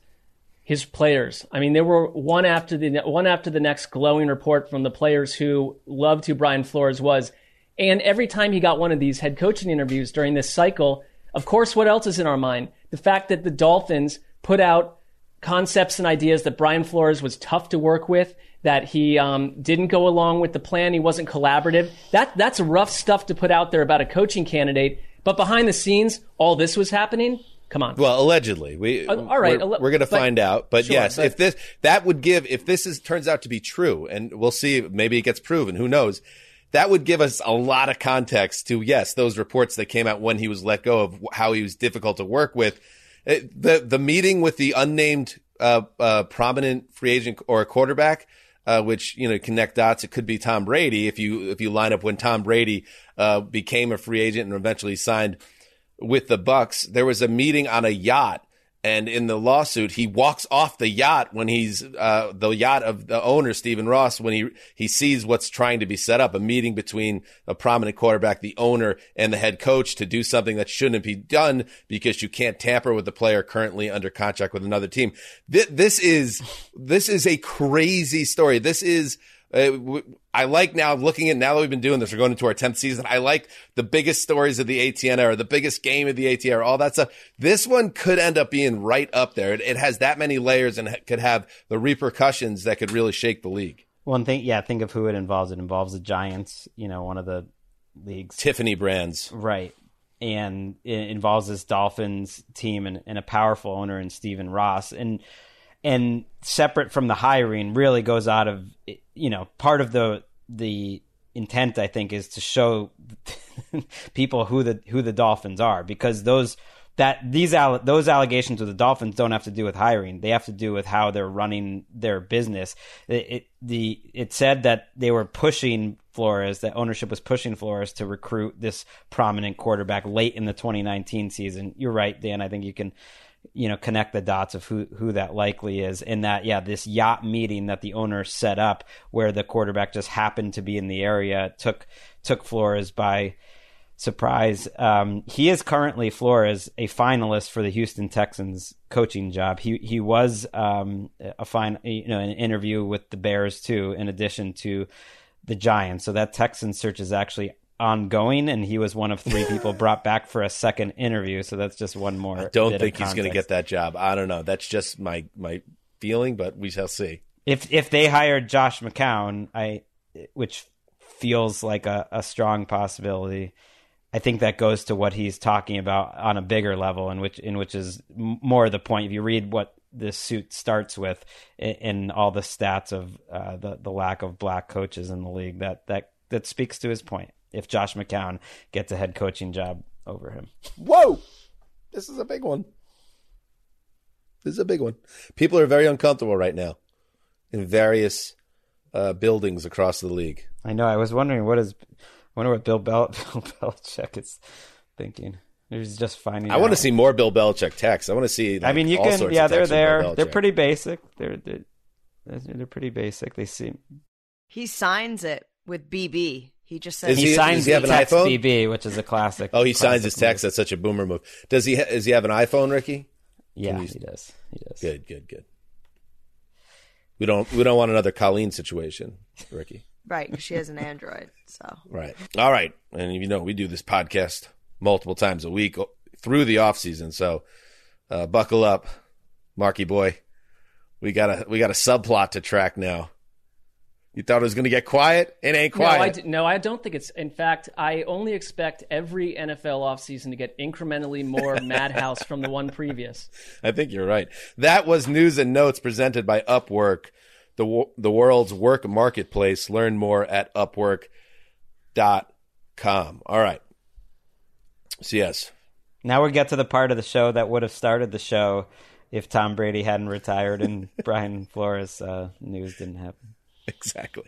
his players. I mean, there were one after the one after the next glowing report from the players who loved who Brian Flores was. And every time he got one of these head coaching interviews during this cycle, of course, what else is in our mind? The fact that the Dolphins put out concepts and ideas that Brian Flores was tough to work with, that he um, didn't go along with the plan, he wasn't collaborative. That that's rough stuff to put out there about a coaching candidate. But behind the scenes, all this was happening. Come on. Well, allegedly, we Uh, all right, We're, alle- we're going to find out, but sure, yes, but- if this that would give if this is turns out to be true, and we'll see, maybe it gets proven. Who knows? That would give us a lot of context to yes, those reports that came out when he was let go of how he was difficult to work with. It- the the meeting with the unnamed uh, uh, prominent free agent or quarterback uh, which you know connect dots. It could be Tom Brady if you if you line up when Tom Brady uh, became a free agent and eventually signed with the Bucs. There was a meeting on a yacht, and in the lawsuit, he walks off the yacht when he's uh, the yacht of the owner Stephen Ross when he he sees what's trying to be set up a meeting between a prominent quarterback, the owner, and the head coach to do something that shouldn't be done because you can't tamper with the player currently under contract with another team. This, this is this is a crazy story. This is. Uh, I like now looking at now that we've been doing this, we're going into our 10th season. I like the biggest stories of the ATN era, the biggest game of the ATN era, all that stuff. This one could end up being right up there. It, it has that many layers and could have the repercussions that could really shake the league. One thing, yeah, think of who it involves. It involves the Giants, you know, one of the league's Tiffany brands. Right. And it involves this Dolphins team and, and a powerful owner in Stephen Ross. And and separate from the hiring really goes out of you know, part of the the intent, I think, is to show people who the who the Dolphins are because those that these those allegations with the Dolphins don't have to do with hiring; they have to do with how they're running their business. It, it the it said that they were pushing Flores, that ownership was pushing Flores to recruit this prominent quarterback late in the 2019 season. You're right, Dan. I think you can you know connect the dots of who who that likely is and that yeah this yacht meeting that the owner set up where the quarterback just happened to be in the area took took Flores by surprise. Um, he is currently Flores a finalist for the Houston Texans coaching job. He he was um, a fine you know an interview with the Bears too in addition to the Giants. So that Texan search is actually ongoing, and he was one of three people brought back for a second interview. So that's just one more. I don't think he's going to get that job. I don't know. That's just my my feeling, but we shall see. If if they hired Josh McCown, I which feels like a, a strong possibility. I think that goes to what he's talking about on a bigger level, in which in which is more the point. If you read what this suit starts with, in, in all the stats of uh, the the lack of black coaches in the league, that that that speaks to his point if Josh McCown gets a head coaching job over him. Whoa! This is a big one. This is a big one. People are very uncomfortable right now in various uh, buildings across the league. I know. I was wondering what is. I wonder what Bill, Bel- Bill Belichick is thinking. He's just finding. I out. want to see more Bill Belichick texts. I want to see. Like, I mean, you all can. Yeah, they're texts from Bill there. They're pretty basic. They're, they're they're pretty basic. They seem. He signs it with BB. He just says he, he- signs does he have the an text iPhone? BB, which is a classic. Oh, he signs his text. move. That's such a boomer move. Does he? Ha- does he have an iPhone, Ricky? Yeah, you- he does. He does. Good, good, good. We don't. We don't want another Colleen situation, Ricky. right. 'cause She has an Android, so Right. All right. And you know, we do this podcast multiple times a week through the off season. So uh, buckle up, Marky boy. We got a we got a subplot to track now. You thought it was going to get quiet? It ain't No, I, quiet. no, I don't think it's. In fact, I only expect every NFL offseason to get incrementally more madhouse from the one previous. I think you're right. That was news and notes presented by Upwork, the the world's work marketplace. Learn more at upwork.com. All right. So yes, Now we get to the part of the show that would have started the show if Tom Brady hadn't retired and Brian Flores uh, news didn't happen. exactly.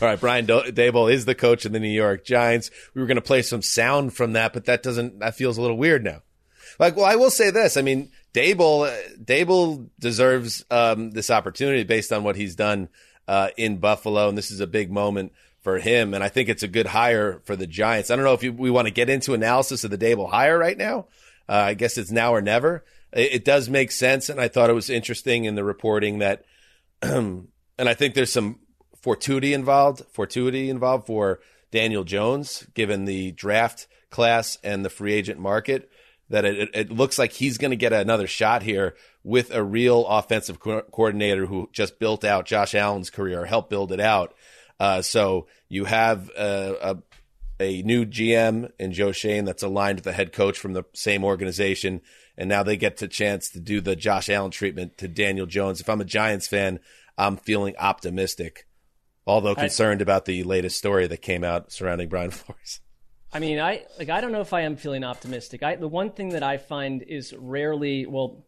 All right, Brian Daboll is the coach of the New York Giants. We were going to play some sound from that, but that doesn't. That feels a little weird now. Like, well, I will say this. I mean, Daboll, Daboll deserves um, this opportunity based on what he's done uh, in Buffalo, and this is a big moment for him. And I think it's a good hire for the Giants. I don't know if you, we want to get into analysis of the Daboll hire right now. Uh, I guess it's now or never. It, it does make sense, and I thought it was interesting in the reporting that, and I think there's some fortuity involved, fortuity involved for Daniel Jones, given the draft class and the free agent market. That it, it looks like he's going to get another shot here with a real offensive co- coordinator who just built out Josh Allen's career, helped build it out. Uh, so you have a, a, a new GM in Joe Schoen that's aligned with the head coach from the same organization, and now they get the chance to do the Josh Allen treatment to Daniel Jones. If I'm a Giants fan, I'm feeling optimistic, although concerned about the latest story that came out surrounding Brian Flores. I mean, I like. I don't know if I am feeling optimistic. I the one thing that I find is rarely well,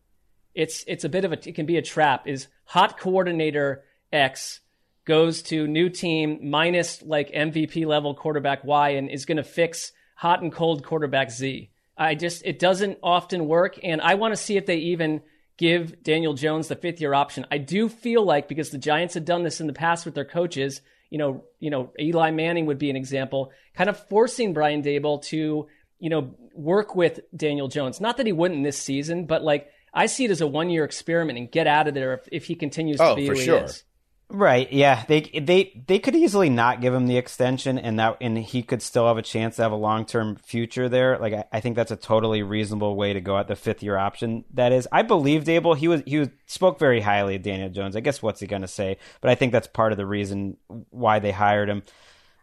it's it's a bit of a it can be a trap. Is hot coordinator X goes to new team minus like MVP level quarterback Y and is going to fix hot and cold quarterback Z. I just it doesn't often work, and I want to see if they even give Daniel Jones the fifth year option. I do feel like because the Giants had done this in the past with their coaches, you know, you know, Eli Manning would be an example, kind of forcing Brian Daboll to, you know, work with Daniel Jones. Not that he wouldn't this season, but like I see it as a one year experiment and get out of there if, if he continues Oh, to be for who sure. he is. Right. Yeah. They they they could easily not give him the extension, and that and he could still have a chance to have a long term future there. Like I, I think that's a totally reasonable way to go at the fifth year option. That is, I believe Daboll. He was he was, spoke very highly of Daniel Jones. I guess what's he going to say? But I think that's part of the reason why they hired him.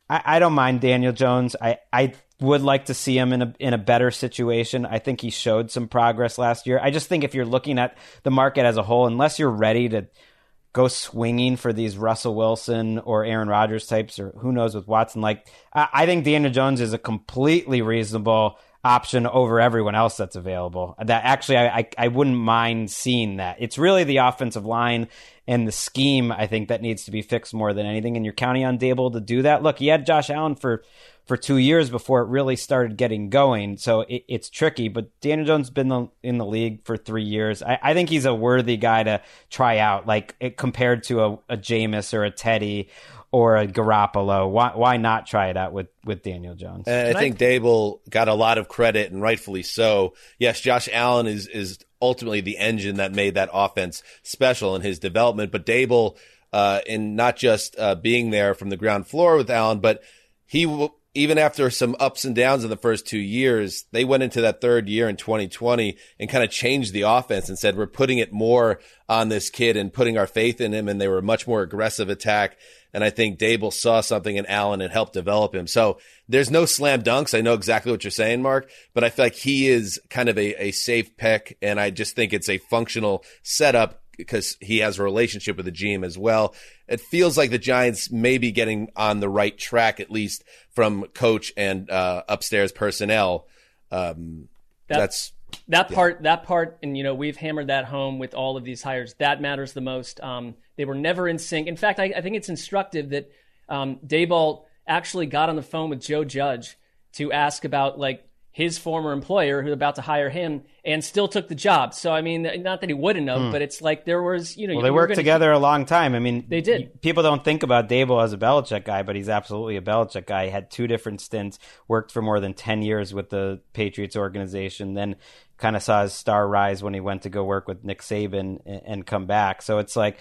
I, I don't mind Daniel Jones. I I would like to see him in a in a better situation. I think he showed some progress last year. I just think if you're looking at the market as a whole, unless you're ready to go swinging for these Russell Wilson or Aaron Rodgers types, or who knows with Watson. Like, I, I think Daniel Jones is a completely reasonable option over everyone else that's available. That actually, I, I, I wouldn't mind seeing that. It's really the offensive line and the scheme, I think, that needs to be fixed more than anything. And you're counting on Daboll to do that. Look, he had Josh Allen for for two years before it really started getting going. So it, it's tricky. But Daniel Jones has been the, in the league for three years. I, I, think he's a worthy guy to try out, like it, compared to a, a Jameis or a Teddy or a Garoppolo. Why why not try it out with with Daniel Jones? And I think Daboll got a lot of credit and rightfully so. Yes, Josh Allen is is ultimately the engine that made that offense special in his development, but Daboll. uh, in not just uh, being there from the ground floor with Allen, but he w- even after some ups and downs in the first two years, they went into that third year in 2020 and kind of changed the offense and said, we're putting it more on this kid and putting our faith in him. And they were a much more aggressive attack. And I think Daboll saw something in Allen and helped develop him. So there's no slam dunks. I know exactly what you're saying, Marc, but I feel like he is kind of a, a safe pick. And I just think it's a functional setup because he has a relationship with the GM as well. It feels like the Giants may be getting on the right track, at least from coach and uh, upstairs personnel. Um, that, that's that yeah. part. That part, and you know we've hammered that home with all of these hires. That matters the most. Um, they were never in sync. In fact, I, I think it's instructive that um, Daboll actually got on the phone with Joe Judge to ask about like his former employer who's about to hire him and still took the job. So I mean, not that he wouldn't have, hmm. but it's like there was, you know, well, they worked together keep... a long time. I mean, they did. People don't think about Daboll as a Belichick guy, but he's absolutely a Belichick guy. Had two different stints, worked for more than ten years with the Patriots organization, then kind of saw his star rise when he went to go work with Nick Saban and, and come back. So it's like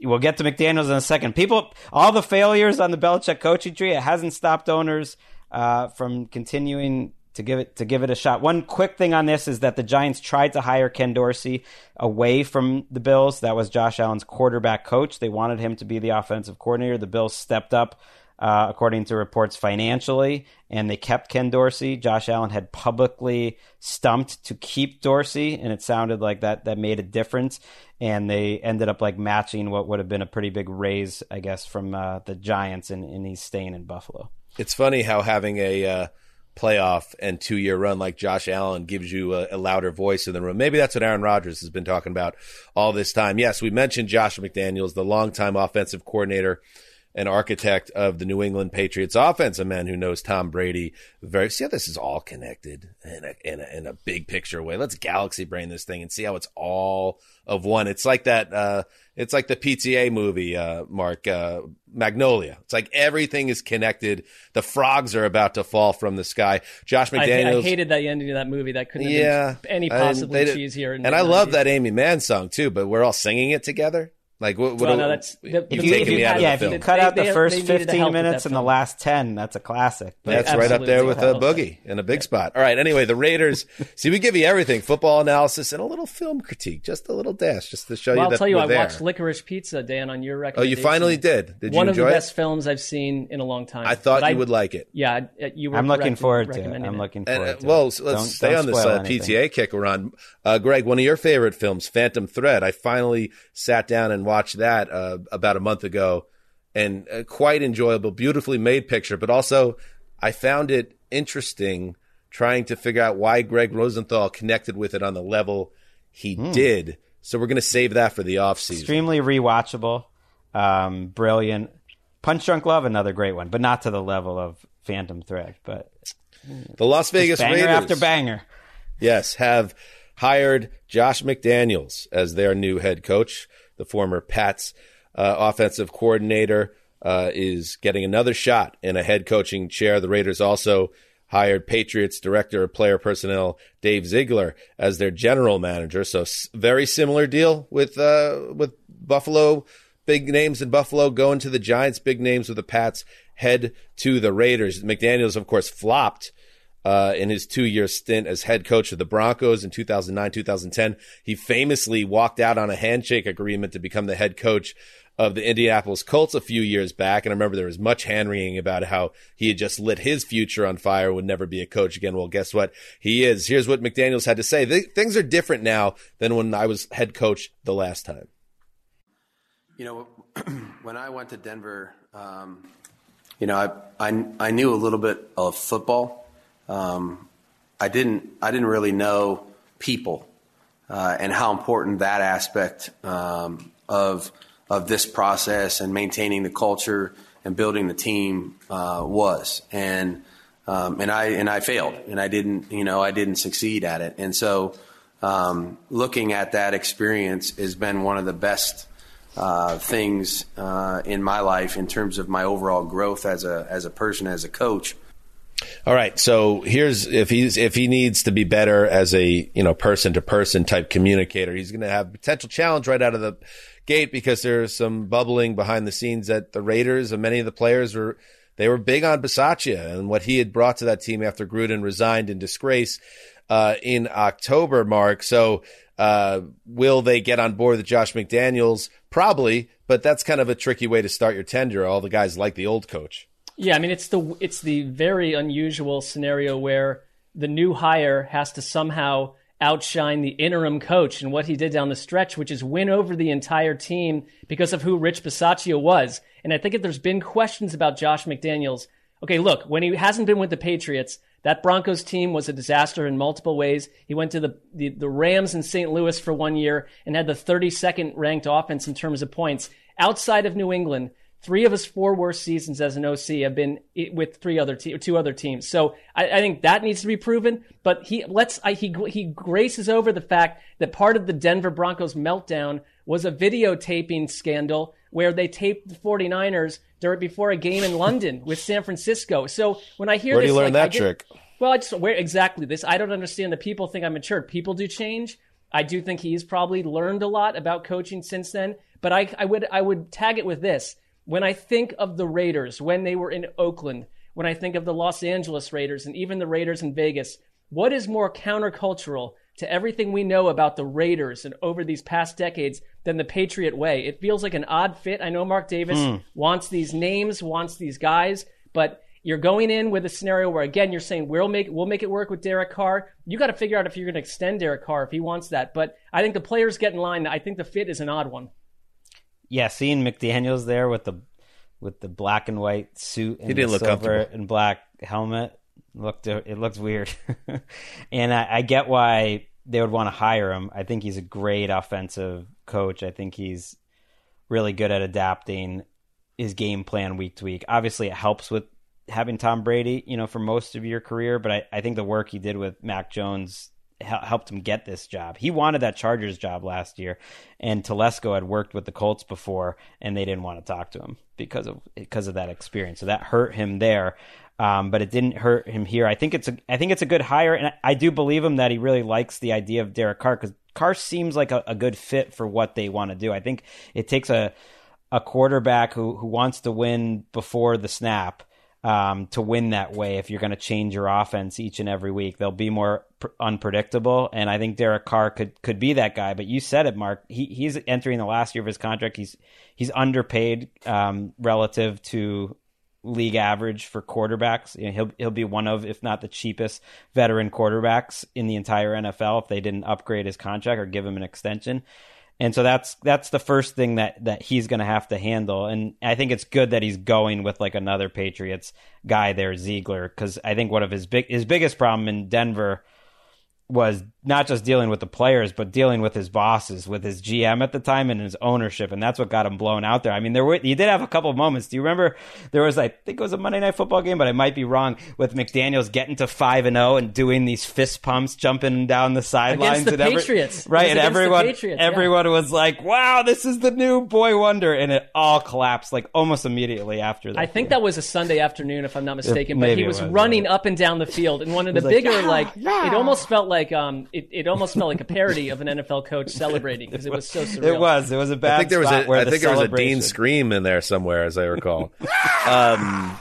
we'll get to McDaniels in a second. People, all the failures on the Belichick coaching tree, it hasn't stopped owners uh, from continuing to give it to give it a shot. One quick thing on this is that the Giants tried to hire Ken Dorsey away from the Bills. That was Josh Allen's quarterback coach. They wanted him to be the offensive coordinator. The Bills stepped up, uh, according to reports, financially, and they kept Ken Dorsey. Josh Allen had publicly stumped to keep Dorsey, and it sounded like that that made a difference. And they ended up like matching what would have been a pretty big raise, I guess, from uh, the Giants, and, and he's staying in Buffalo. It's funny how having a uh playoff and two year run like Josh Allen gives you a, a, louder voice in the room. Maybe that's what Aaron Rodgers has been talking about all this time. Yes, we mentioned Josh McDaniels, the longtime offensive coordinator and architect of the New England Patriots offense, a man who knows Tom Brady very. See how this is all connected in a, in a, in a big picture way. Let's galaxy brain this thing and see how it's all of one. It's like that. Uh, it's like the PTA movie, uh, Marc uh, Magnolia. It's like everything is connected. The frogs are about to fall from the sky. Josh McDaniels. I, I hated that ending of that movie. That couldn't have yeah, been any possibly cheesier. And I love that Aimee Mann song too. But we're all singing it together. Like what? what well, no, that's the, if you, if you, yeah, if you cut out the they, first they fifteen minutes and the last ten, that's a classic. But that's right up there with a boogie in a big spot. All right. Anyway, the Raiders. see, we give you everything: football analysis and a little film critique, just a little dash, just to show well, you. I'll tell you, I there. watched Licorice Pizza, Dan, on your recommendation. Oh, you finally did. Did you One of the best it? films I've seen in a long time. I thought you I, would like it. Yeah, you were. I'm looking forward to it. I'm looking forward uh, to well, it. Well, let's stay on this uh, PTA kick we're on. Uh, Gregg, one of your favorite films, Phantom Thread. I finally sat down and watched that uh, about a month ago, and uh, quite enjoyable, beautifully made picture. But also, I found it interesting trying to figure out why Gregg Rosenthal connected with it on the level he mm. did. So we're going to save that for the offseason. Extremely rewatchable, um, brilliant. Punch Drunk Love, another great one, but not to the level of Phantom Thread. But the Las Vegas banger Raiders, after banger, yes, have hired Josh McDaniels as their new head coach. The former Pats uh, offensive coordinator uh, is getting another shot in a head coaching chair. The Raiders also hired Patriots director of player personnel Dave Ziegler as their general manager. So very similar deal with uh, with Buffalo. Big names in Buffalo going to the Giants. Big names with the Pats head to the Raiders. McDaniel's, of course, flopped uh, in his two year stint as head coach of the Broncos in 2009, 2010. He famously walked out on a handshake agreement to become the head coach of the Indianapolis Colts a few years back. And I remember there was much hand wringing about how he had just lit his future on fire, would never be a coach again. Well, guess what? He is. Here's what McDaniels had to say. Th- things are different now than when I was head coach the last time. You know, when I went to Denver, um, you know, I, I, I knew a little bit of football. Um, I didn't I didn't really know people uh, and how important that aspect um, of of this process and maintaining the culture and building the team uh, was. And um, and I and I failed, and I didn't you know I didn't succeed at it. And so, um, looking at that experience has been one of the best uh, things uh, in my life in terms of my overall growth as a as a person as a coach. All right, so here's if he's if he needs to be better as a you know person to person type communicator, he's going to have potential challenge right out of the gate because there's some bubbling behind the scenes that the Raiders and many of the players were they were big on Bisaccia and what he had brought to that team after Gruden resigned in disgrace uh, in October. Marc, so uh, will they get on board with Josh McDaniels? Probably, but that's kind of a tricky way to start your tenure. All the guys like the old coach. Yeah, I mean it's the it's the very unusual scenario where the new hire has to somehow outshine the interim coach and what he did down the stretch, which is win over the entire team because of who Rich Bisaccia was. And I think if there's been questions about Josh McDaniels, okay, look, when he hasn't been with the Patriots, that Broncos team was a disaster in multiple ways. He went to the, the, the Rams in St. Louis for one year and had the 32nd ranked offense in terms of points. Outside of New England, three of his four worst seasons as an OC have been with three other te- two other teams. So I, I, think that needs to be proven. But he let's I, he he graces over the fact that part of the Denver Broncos meltdown was a videotaping scandal where they taped the 49ers during before a game in London with San Francisco. So when I hear where this, do you learn like, that trick? Well, I just where exactly this. I don't understand that people think I'm matured. People do change. I do think he's probably learned a lot about coaching since then. But I, I would I would tag it with this when I think of the Raiders when they were in Oakland, when I think of the Los Angeles Raiders and even the Raiders in Vegas, what is more countercultural to everything we know about the Raiders and over these past decades than the Patriot way? It feels like an odd fit. I know Mark Davis Hmm. wants these names, wants these guys, but you're going in with a scenario where again you're saying we'll make we'll make it work with Derek Carr. You got to figure out if you're going to extend Derek Carr if he wants that. But I think the players get in line. I think the fit is an odd one. Yeah, seeing McDaniel's there with the with the black and white suit and He didn't the look silver and black helmet looked it looked weird, and I, I get why they would want to hire him. I think he's a great offensive coach. I think he's really good at adapting his game plan week to week. Obviously, it helps with having Tom Brady, you know, for most of your career, but I, I think the work he did with Mac Jones helped him get this job. He wanted that Chargers job last year, and Telesco had worked with the Colts before, and they didn't want to talk to him because of because of that experience. So that hurt him there. Um, but it didn't hurt him here. I think it's a I think it's a good hire, and I, do believe him that he really likes the idea of Derek Carr because Carr seems like a, a good fit for what they want to do. I think it takes a a quarterback who who wants to win before the snap um, to win that way. If you're going to change your offense each and every week, they'll be more pr- unpredictable. And I think Derek Carr could could be that guy. But you said it, Marc. He, he's entering the last year of his contract. He's he's underpaid um, relative to league average for quarterbacks. You know, he'll he'll be one of, if not the cheapest veteran quarterbacks in the entire NFL if they didn't upgrade his contract or give him an extension. And so that's that's the first thing that that he's going to have to handle. And I think it's good that he's going with like another Patriots guy there, Ziegler, because I think one of his big his biggest problem in Denver was not just dealing with the players, but dealing with his bosses, with his GM at the time and his ownership, and that's what got him blown out there. I mean, there were he did have a couple of moments. Do you remember there was I think it was a Monday Night Football game, but I might be wrong with McDaniel's getting to five and zero and doing these fist pumps, jumping down the sidelines Against the and Patriots. Right? And everyone, Patriots, yeah. everyone was like, "Wow, this is the new boy wonder," and it all collapsed like almost immediately after that. I think that was a Sunday afternoon, if I'm not mistaken. but he was, was, running up and down the field, and one of the like, bigger, "Yeah, like yeah." it almost felt like um, it, it almost felt like a parody of an NFL coach celebrating because it was so surreal. It was. It was a bad I think there was spot a, where I the think there was a Dean scream in there somewhere, as I recall. um,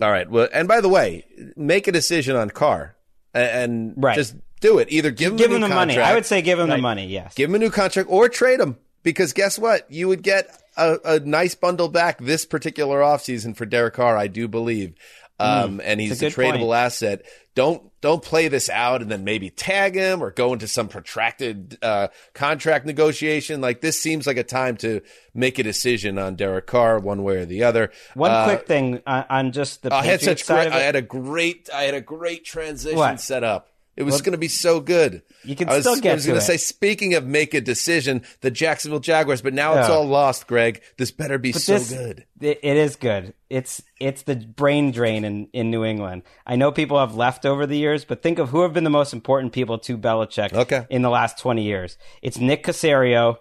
all right. Well, and by the way, make a decision on Carr and, and Right. just do it. Either give him Give a him new the money. I would say give him the money. Yes. Give him a new contract or trade him because guess what? You would get a, a nice bundle back this particular offseason for Derek Carr, I do believe. Um, Mm, and he's a a, tradable point. asset. Don't don't play this out and then maybe tag him or go into some protracted uh, contract negotiation. Like this seems like a time to make a decision on Derek Carr, one way or the other. One Uh, quick thing on, on just the I had such side great. of it. I had a great. I had a great transition What? set up. It was Well, going to be so good. You can I was, still get I was going to say, speaking of make a decision, the Jacksonville Jaguars, but now it's all lost. Gregg, this better be But so this- good. It, it is good. It's it's the brain drain in, in New England. I know people have left over the years, but think of who have been the most important people to Belichick Okay. in the last twenty years. It's Nick Caserio,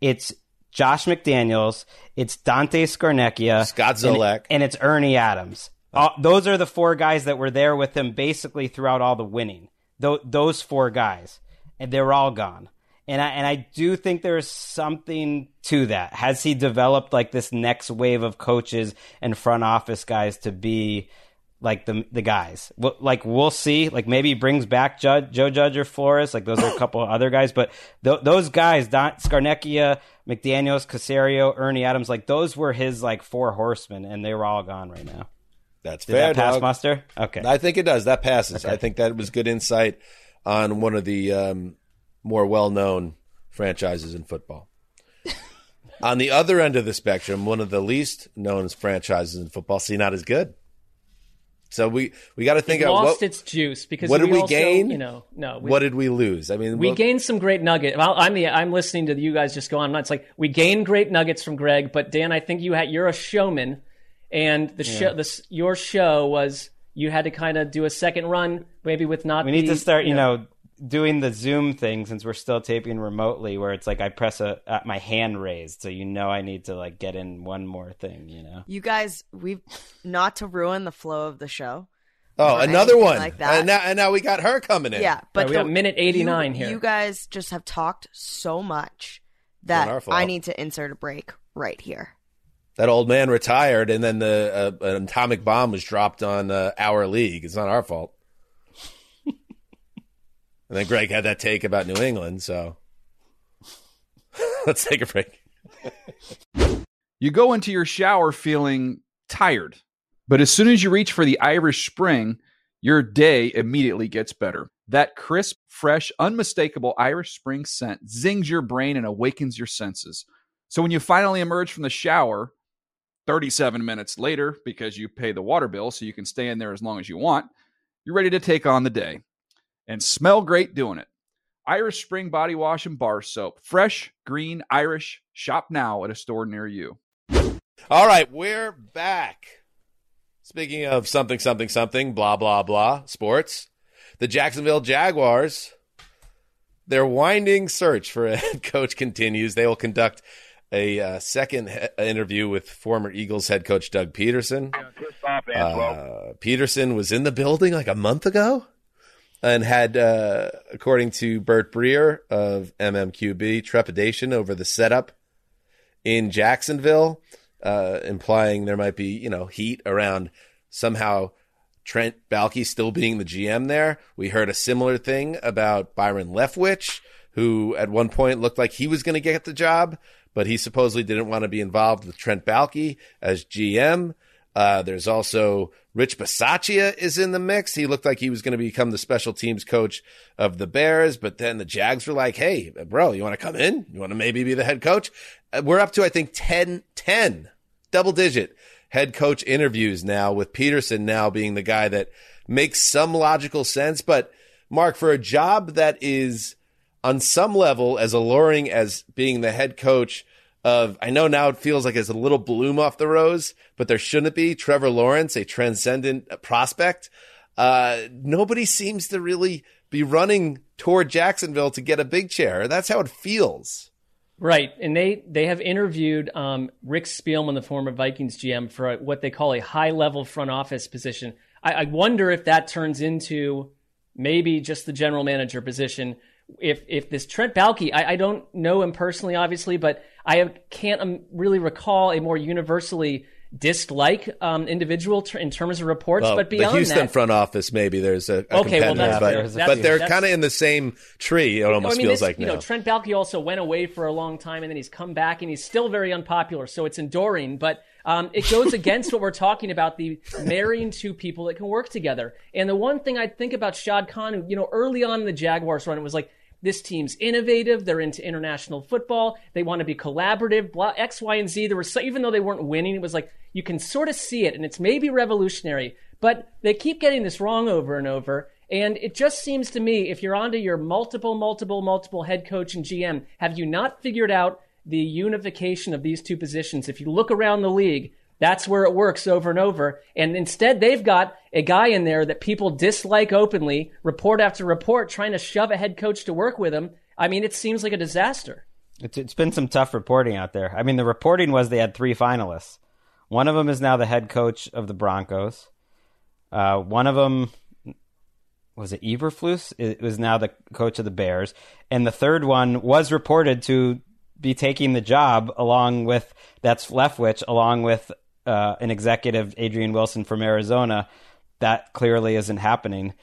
it's Josh McDaniels, it's Dante Scarnecchia, Scott and- Zolak. and, it's Ernie Adams. Uh, those are the four guys that were there with him basically throughout all the winning. Tho- those four guys, and they're all gone. And I and I do think there's something to that. Has he developed like this next wave of coaches and front office guys to be like the the guys? Well, like we'll see. Like maybe he brings back Judge, Joe Judge or Flores. Like those are a couple of other guys, but th- those guys, Don, Scarnecchia, McDaniels, Caserio, Ernie Adams, like those were his like four horsemen, and they were all gone right now. That's Did fair. that pass dog. muster? Okay. I think it does. That passes. I think that was good insight on one of the um, more well-known franchises in football. on the other end of the spectrum, one of the least known franchises in football, see, not as good. So we we got to think It of lost what, its juice because what did we also, gain? You know, no. We, what did we lose? I mean, we what- gained some great nuggets. Well, I'm the I'm listening to you guys just go on. It's like we gained great nuggets from Gregg, but Dan, I think you had you're a showman, and the Yeah. show this your show was you had to kind of do a second run, maybe with not. we need the- to start, you know, doing the Zoom thing since we're still taping remotely, where it's like I press a uh, my hand raised, so you know I need to like get in one more thing, you know. You guys, we've not to ruin the flow of the show. Oh, another one. like that. And now, and now we got her coming in. Yeah, but we got the- minute 89 you, here. You guys just have talked so much that. I need to insert a break right here. That old man retired, and then the uh, an atomic bomb was dropped on uh, our league. It's not our fault. And then Gregg had that take about New England, so let's take a break. You go into your shower feeling tired, but as soon as you reach for the Irish Spring, your day immediately gets better. That crisp, fresh, unmistakable Irish Spring scent zings your brain and awakens your senses. So when you finally emerge from the shower, 37 minutes later, because you pay the water bill so you can stay in there as long as you want, you're ready to take on the day and smell great doing it. Irish Spring Body Wash and Bar Soap. Fresh, green, Irish. Shop now at a store near you. All right, we're back. Speaking of something, something, something, blah, blah, blah, sports, the Jacksonville Jaguars, their winding search for a head coach continues. They will conduct a uh, second he- interview with former Eagles head coach Doug Pederson. Uh, Pederson was in the building like a month ago and had, uh, according to Bert Breer of MMQB, trepidation over the setup in Jacksonville, uh, implying there might be, you know, heat around somehow Trent Baalke still being the GM there. We heard a similar thing about Byron Leftwich, who at one point looked like he was going to get the job, but he supposedly didn't want to be involved with Trent Baalke as GM. Uh, there's also Rich Bisaccia is in the mix. He looked like he was going to become the special teams coach of the Bears, but then the Jags were like, Hey, bro, you want to come in? You want to maybe be the head coach? Uh, we're up to, I think 10, 10 double digit head coach interviews now with Pederson now being the guy that makes some logical sense. But Marc, for a job that is on some level as alluring as being the head coach of, I know now it feels like it's a little bloom off the rose, but there shouldn't be Trevor Lawrence, a transcendent prospect. Uh, nobody seems to really be running toward Jacksonville to get a big chair. That's how it feels. Right, and they they have interviewed um, Rick Spielman, the former Vikings GM, for a, what they call a high level front office position. I, I wonder if that turns into maybe just the general manager position. If if this Trent Baalke, I, I don't know him personally, obviously, but I can't um, really recall a more universally dislike um, individual ter- in terms of reports, Well, but beyond the Houston that, front office, maybe there's a, a Okay, well, that's but, fair. but That's- they're kind of in the same tree. It almost I mean, feels like you now. know Trent Baalke also went away for a long time, and then he's come back, and he's still very unpopular. So it's enduring, but um, it goes against what we're talking about: the marrying two people that can work together. And the one thing I think about Shad Khan, you know, early on in the Jaguars run, it was like this team's innovative. They're into international football. They want to be collaborative. Blah, X, Y, and Z. There was so, even though they weren't winning, it was like you can sort of see it, and it's maybe revolutionary. But they keep getting this wrong over and over. And it just seems to me, if you're onto your multiple, multiple, multiple head coach and GM, have you not figured out the unification of these two positions? If you look around the league, that's where it works over and over. And instead, they've got a guy in there that people dislike openly, report after report, trying to shove a head coach to work with him. I mean, it seems like a disaster. It's, it's been some tough reporting out there. I mean, the reporting was they had three finalists. One of them is now the head coach of the Broncos. Uh, one of them was it Eberflus? It was now the coach of the Bears, and the third one was reported to be taking the job along with that's Leftwich, along with uh, an executive Adrian Wilson from Arizona. That clearly isn't happening.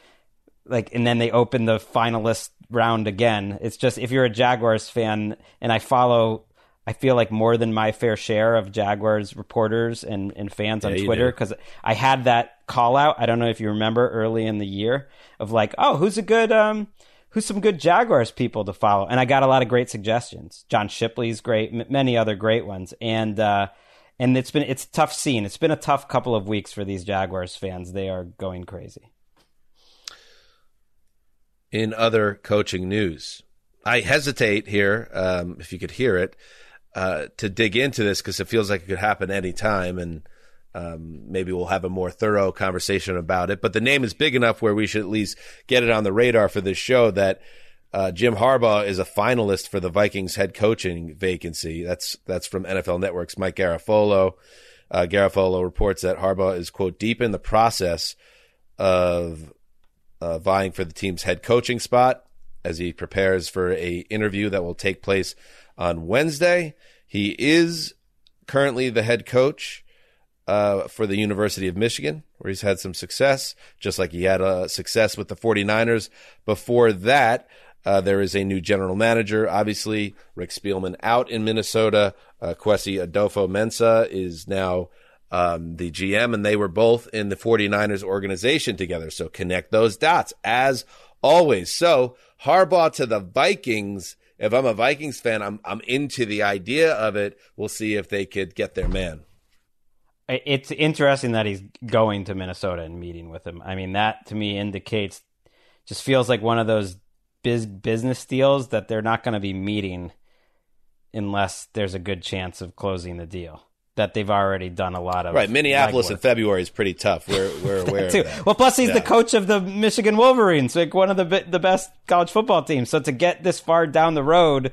Like, and then they open the finalist round again. It's just if you're a Jaguars fan, and I follow. I feel like more than my fair share of Jaguars reporters and, and fans on Yeah, you Twitter because I had that call out. I don't know if you remember early in the year of like, oh, who's a good, um, who's some good Jaguars people to follow, and I got a lot of great suggestions. John Shipley's great, m- many other great ones, and uh, and it's been it's a tough scene. It's been a tough couple of weeks for these Jaguars fans. They are going crazy. in other coaching news. I hesitate here, um, if you could hear it, uh, to dig into this because it feels like it could happen any time, and um, maybe we'll have a more thorough conversation about it. But the name is big enough where we should at least get it on the radar for this show that uh, Jim Harbaugh is a finalist for the Vikings head coaching vacancy. That's that's from NFL Network's Mike Garafolo. Uh, Garafolo reports that Harbaugh is quote deep in the process of uh, vying for the team's head coaching spot as he prepares for a interview that will take place on Wednesday. He is currently the head coach uh, for the University of Michigan, where he's had some success, just like he had uh, success with the 49ers. Before that, uh, there is a new general manager. Obviously, Rick Spielman out in Minnesota. Uh, Kwesi Adofo-Mensah is now um, the GM, and they were both in the 49ers organization together. So connect those dots as always. So Harbaugh to the Vikings. If I'm a Vikings fan, I'm I'm into the idea of it. We'll see if they could get their man. It's interesting that he's going to Minnesota and meeting with him. I mean, that to me indicates, just feels like one of those biz, business deals that they're not going to be meeting unless there's a good chance of closing the deal. That they've already done a lot of Right, Minneapolis in. February is pretty tough. We're we're aware too. of that. Well, plus he's Yeah. the coach of the Michigan Wolverines, like one of the the best college football teams. So to get this far down the road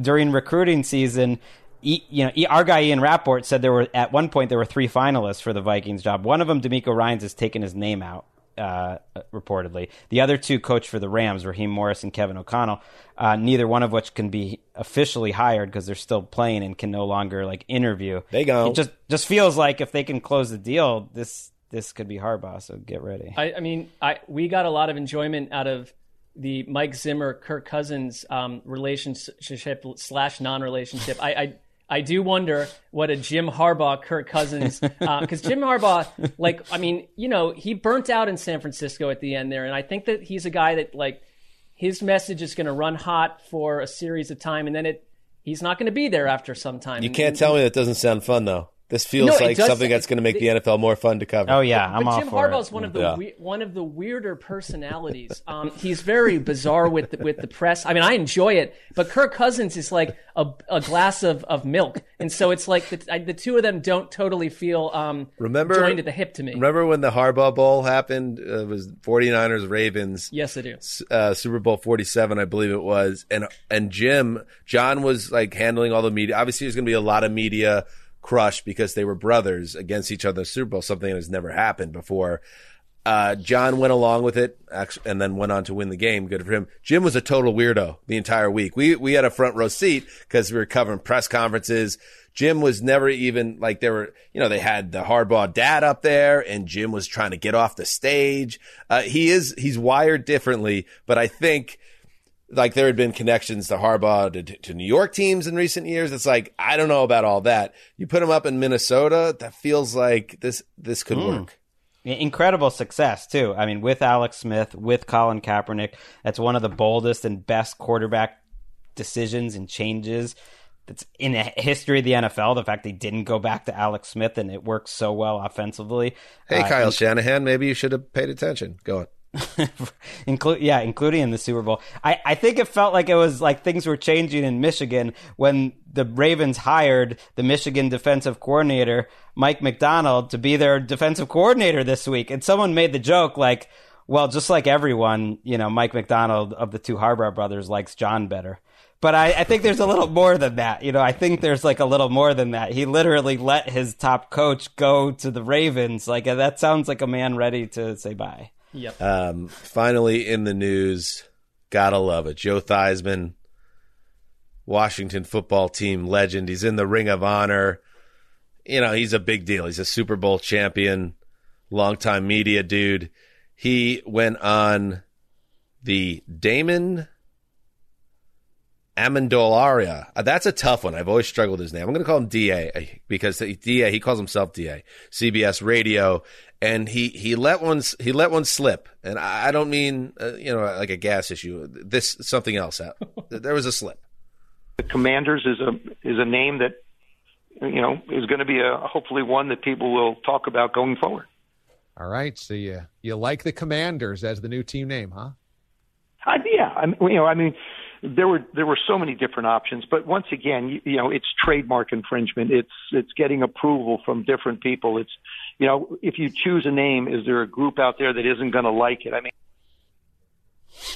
during recruiting season, E- you know, E- our guy Ian Rapoport said there were at one point there were three finalists for the Vikings job. One of them, DeMeco Ryans, has taken his name out. Uh, reportedly, the other two coach for the Rams, Raheem Morris and Kevin O'Connell, uh, neither one of which can be officially hired because they're still playing and can no longer like interview. They go. It just just feels like if they can close the deal, this this could be Harbaugh. So get ready. I, I mean, I we got a lot of enjoyment out of the Mike Zimmer Kirk Cousins um, relationship slash non relationship. I, I I do wonder what a Jim Harbaugh Kirk Cousins uh, because Jim Harbaugh, like I mean, you know, he burnt out in San Francisco at the end there, and I think that he's a guy that like his message is going to run hot for a series of time, and then it he's not going to be there after some time. You can't and- tell me that doesn't sound fun though. This feels No, like does- something that's going to make the NFL more fun to cover. Oh yeah, I'm but all Jim for is one of the Yeah. we- one of the weirder personalities. Um, he's very bizarre with the, with the press. I mean, I enjoy it, but Kirk Cousins is like a, a glass of, of milk, and so it's like the, I, the two of them don't totally feel um, Remember joined at the hip to me. Remember when the Harbaugh Bowl happened? Uh, it was 49ers Ravens. Yes, I do. Uh, Super Bowl 47, I believe it was. And and Jim, John was like handling all the media. Obviously, there's going to be a lot of media crush because they were brothers against each other in the Super Bowl, something that has never happened before. Uh, John went along with it and then went on to win the game. Good for him. Jim was a total weirdo the entire week. We we had a front row seat because we were covering press conferences. Jim was never even like there were, you know, they had the Harbaugh dad up there and Jim was trying to get off the stage. Uh, he is, he's wired differently, but I think like there had been connections to Harbaugh to, to New York teams in recent years. It's like, I don't know about all that. You put him up in Minnesota, that feels like this, this could Mm. work. Incredible success too. I mean, with Alex Smith, with Colin Kaepernick, that's one of the boldest and best quarterback decisions and changes that's in the history of the NFL. The fact they didn't go back to Alex Smith and it works so well offensively. Hey, Uh, Kyle and- Shanahan, maybe you should have paid attention. Go on. Include, yeah, including in the Super Bowl. I, I think it felt like it was like things were changing in Michigan when the Ravens hired the Michigan defensive coordinator, Mike Macdonald, to be their defensive coordinator this week. And someone made the joke like, well, just like everyone, you know, Mike Macdonald of the two Harbaugh brothers likes John better. But I, I think there's a little more than that. You know, I think there's like a little more than that. He literally let his top coach go to the Ravens. Like that sounds like a man ready to say bye. Yep. Um, finally in the news, gotta love it. Joe Theismann, Washington football team legend. He's in the Ring of Honor. You know, he's a big deal. He's a Super Bowl champion, longtime media dude. He went on the Damon Amendolara. Uh, That's a tough one. I've always struggled with his name. I'm going to call him DA uh, because DA he calls himself DA. CBS Radio, and he he let one he let one slip. And I I don't mean uh, you know like a gas issue. This something else. There was a slip. The Commanders is a is a name that you know is going to be a hopefully one that people will talk about going forward. All right, so you you like the Commanders as the new team name, huh? I, yeah, I mean, you know, I mean, there were there were so many different options, but once again, you, you know, it's trademark infringement. It's it's getting approval from different people. It's you know, if you choose a name, is there a group out there that isn't going to like it? I mean.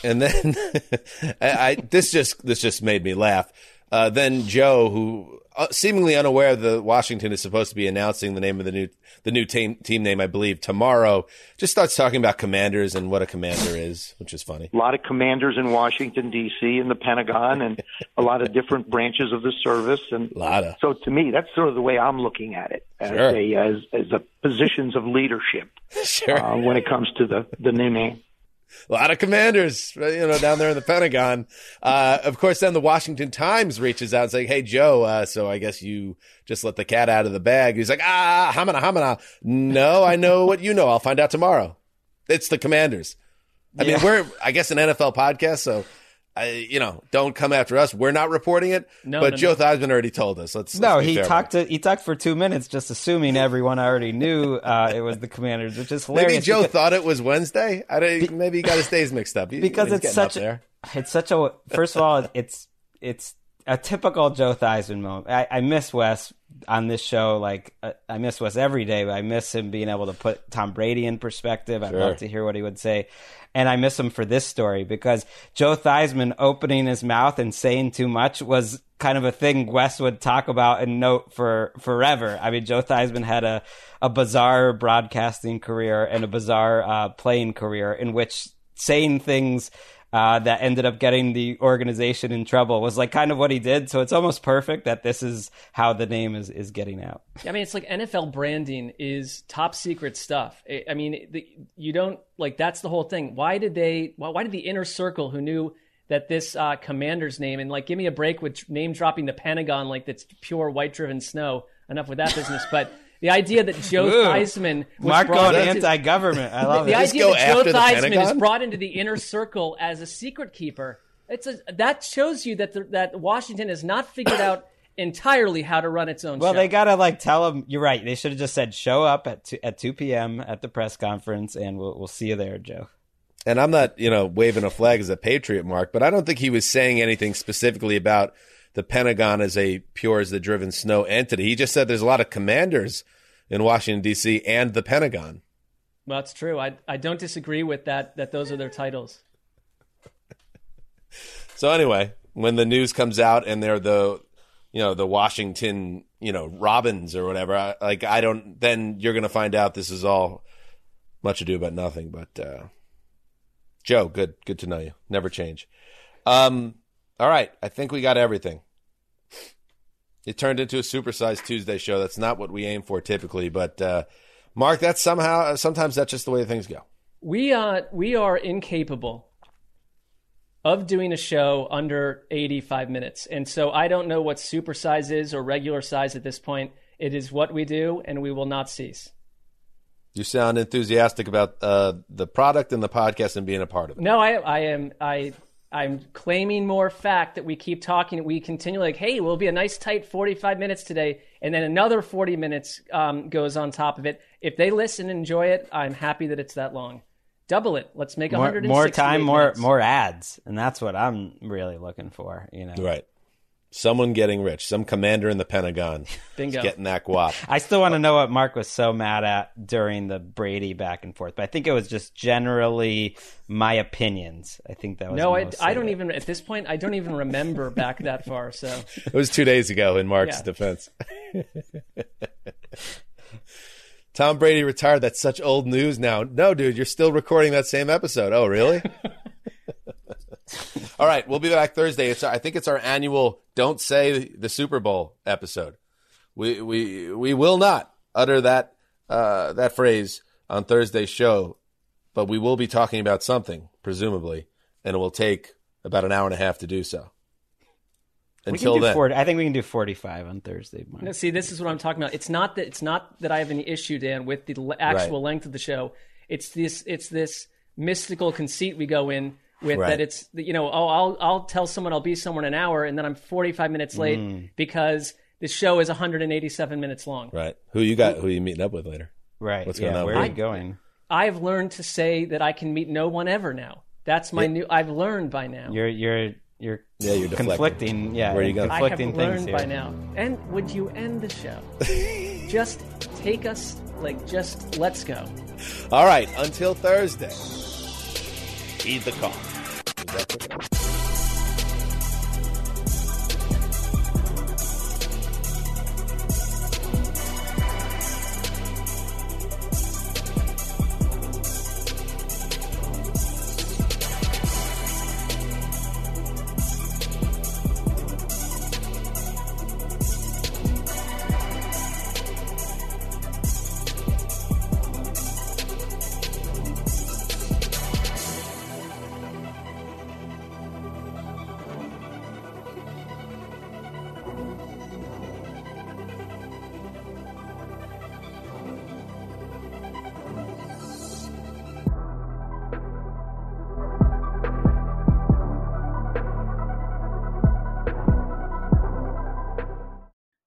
And then I, I this just this just made me laugh. Uh, then Joe, who uh, seemingly unaware that Washington is supposed to be announcing the name of the new the new team team name, I believe tomorrow, just starts talking about commanders and what a commander is, which is funny. a lot of commanders in Washington D.C. and the Pentagon, and a lot of different branches of the service. And a lot of. so, to me, that's sort of the way I'm looking at it as Sure. a as as a positions of leadership Sure. uh, when it comes to the the new name. A lot of commanders, you know, down there in the Pentagon. Uh, of course, then the Washington Times reaches out and saying, "Hey, Joe, uh, so I guess you just let the cat out of the bag." He's like, "Ah, hamana, hamana." No, I know what you know. I'll find out tomorrow. It's the Commanders. I mean, we're, I guess, an NFL podcast, so. I, you know, don't come after us. We're not reporting it, No, but no, Joe no. Theismann already told us. Let's No, let's be he talked to he talked for two minutes, just assuming everyone already knew uh, it was the Commanders, which is hilarious. Maybe Joe because- thought it was Wednesday. I don't, maybe he got his days mixed up. He- because it's getting up such there. a, it's such a first of all it's it's a typical Joe Theismann moment. I, I miss Wes on this show. Like I miss Wes every day, but I miss him being able to put Tom Brady in perspective. I'd Sure. love to hear what he would say. And I miss him for this story because Joe Theismann opening his mouth and saying too much was kind of a thing Wes would talk about and note for forever. I mean, Joe Theismann had a, a bizarre broadcasting career and a bizarre uh, playing career in which saying things uh, that ended up getting the organization in trouble was like kind of what he did. So it's almost perfect that this is how the name is, is getting out. I mean, it's like NFL branding is top secret stuff. I mean, the, you don't like that's the whole thing. Why did they? Why, why did the inner circle who knew that this uh, commander's name and like give me a break with name dropping the Pentagon like that's pure white driven snow. Enough with that business, but. The idea that Joe Ooh. Theismann was Marc brought going into- anti-government. I love the, it. The Just idea go that Joe after the Theismann is brought into the inner circle as a secret keeper. It's a, that shows you that the, that Washington has not figured out entirely how to run its own Well, show. they gotta like tell him. You're right. They should have just said show up at two, at two p.m. at the press conference, and we'll we'll see you there, Joe. and I'm not, you know, waving a flag as a patriot, Marc, but I don't think he was saying anything specifically about the Pentagon is a pure as the driven snow entity. He just said there's a lot of commanders in Washington D.C. and the Pentagon. Well, that's true. I I don't disagree with that. That those are their titles. So anyway, when the news comes out and they're the, you know, the Washington, you know, Robins or whatever, I, like I don't, then you're going to find out this is all much ado about nothing. But uh, Joe, good, good to know you. Never change. Um, all right, I think we got everything. It turned into a supersized Tuesday show. That's not what we aim for typically, but uh, Marc, that's somehow sometimes that's just the way things go. We uh we are incapable of doing a show under 85 minutes. And so I don't know what super size is or regular size at this point. It is what we do and we will not cease. You sound enthusiastic about uh, the product and the podcast and being a part of it. No, I I am I I'm claiming more fact that we keep talking. We continue like, hey, we'll be a nice tight 45 minutes today, and then another 40 minutes um, goes on top of it. If they listen and enjoy it, I'm happy that it's that long. Double it. Let's make more, 160 more time, more more ads, and that's what I'm really looking for. You know, Right. Someone getting rich, some commander in the Pentagon Bingo. getting that guap. I still want to know what Marc was so mad at during the Brady back and forth, but I think it was just generally my opinions. I think that was No, I, I don't it. even at this point. I don't even remember back that far. So It was two days ago in Marc's Yeah. defense. Tom Brady retired. That's such old news now. No, dude, you're still recording that same episode. Oh, really? All right, we'll be back Thursday. It's I think it's our annual "Don't Say the Super Bowl" episode. We we we will not utter that uh, that phrase on Thursday's show, but we will be talking about something, presumably, and it will take about an hour and a half to do so. We can Until do then, 40, I think we can do 45 on Thursday. Marc. No, see, this is what I'm talking about. It's not that it's not that I have any issue, Dan, with the actual Right. length of the show. It's this it's this mystical conceit we go in with Right. that it's you know oh I'll I'll tell someone I'll be somewhere in an hour and then I'm 45 minutes late Mm. because the show is 187 minutes long. Right. Who you got? Who you meeting up with later? Right. What's yeah, going on? where are you? you going? I've learned to say that I can meet no one ever now. That's my Yeah. new. I've learned by now. You're you're you're Yeah, you're deflecting. conflicting. Yeah, Where are you going? I have conflicting learned things by now. And would you end the show? just take us like just let's go. All right. Until Thursday. Heed the call.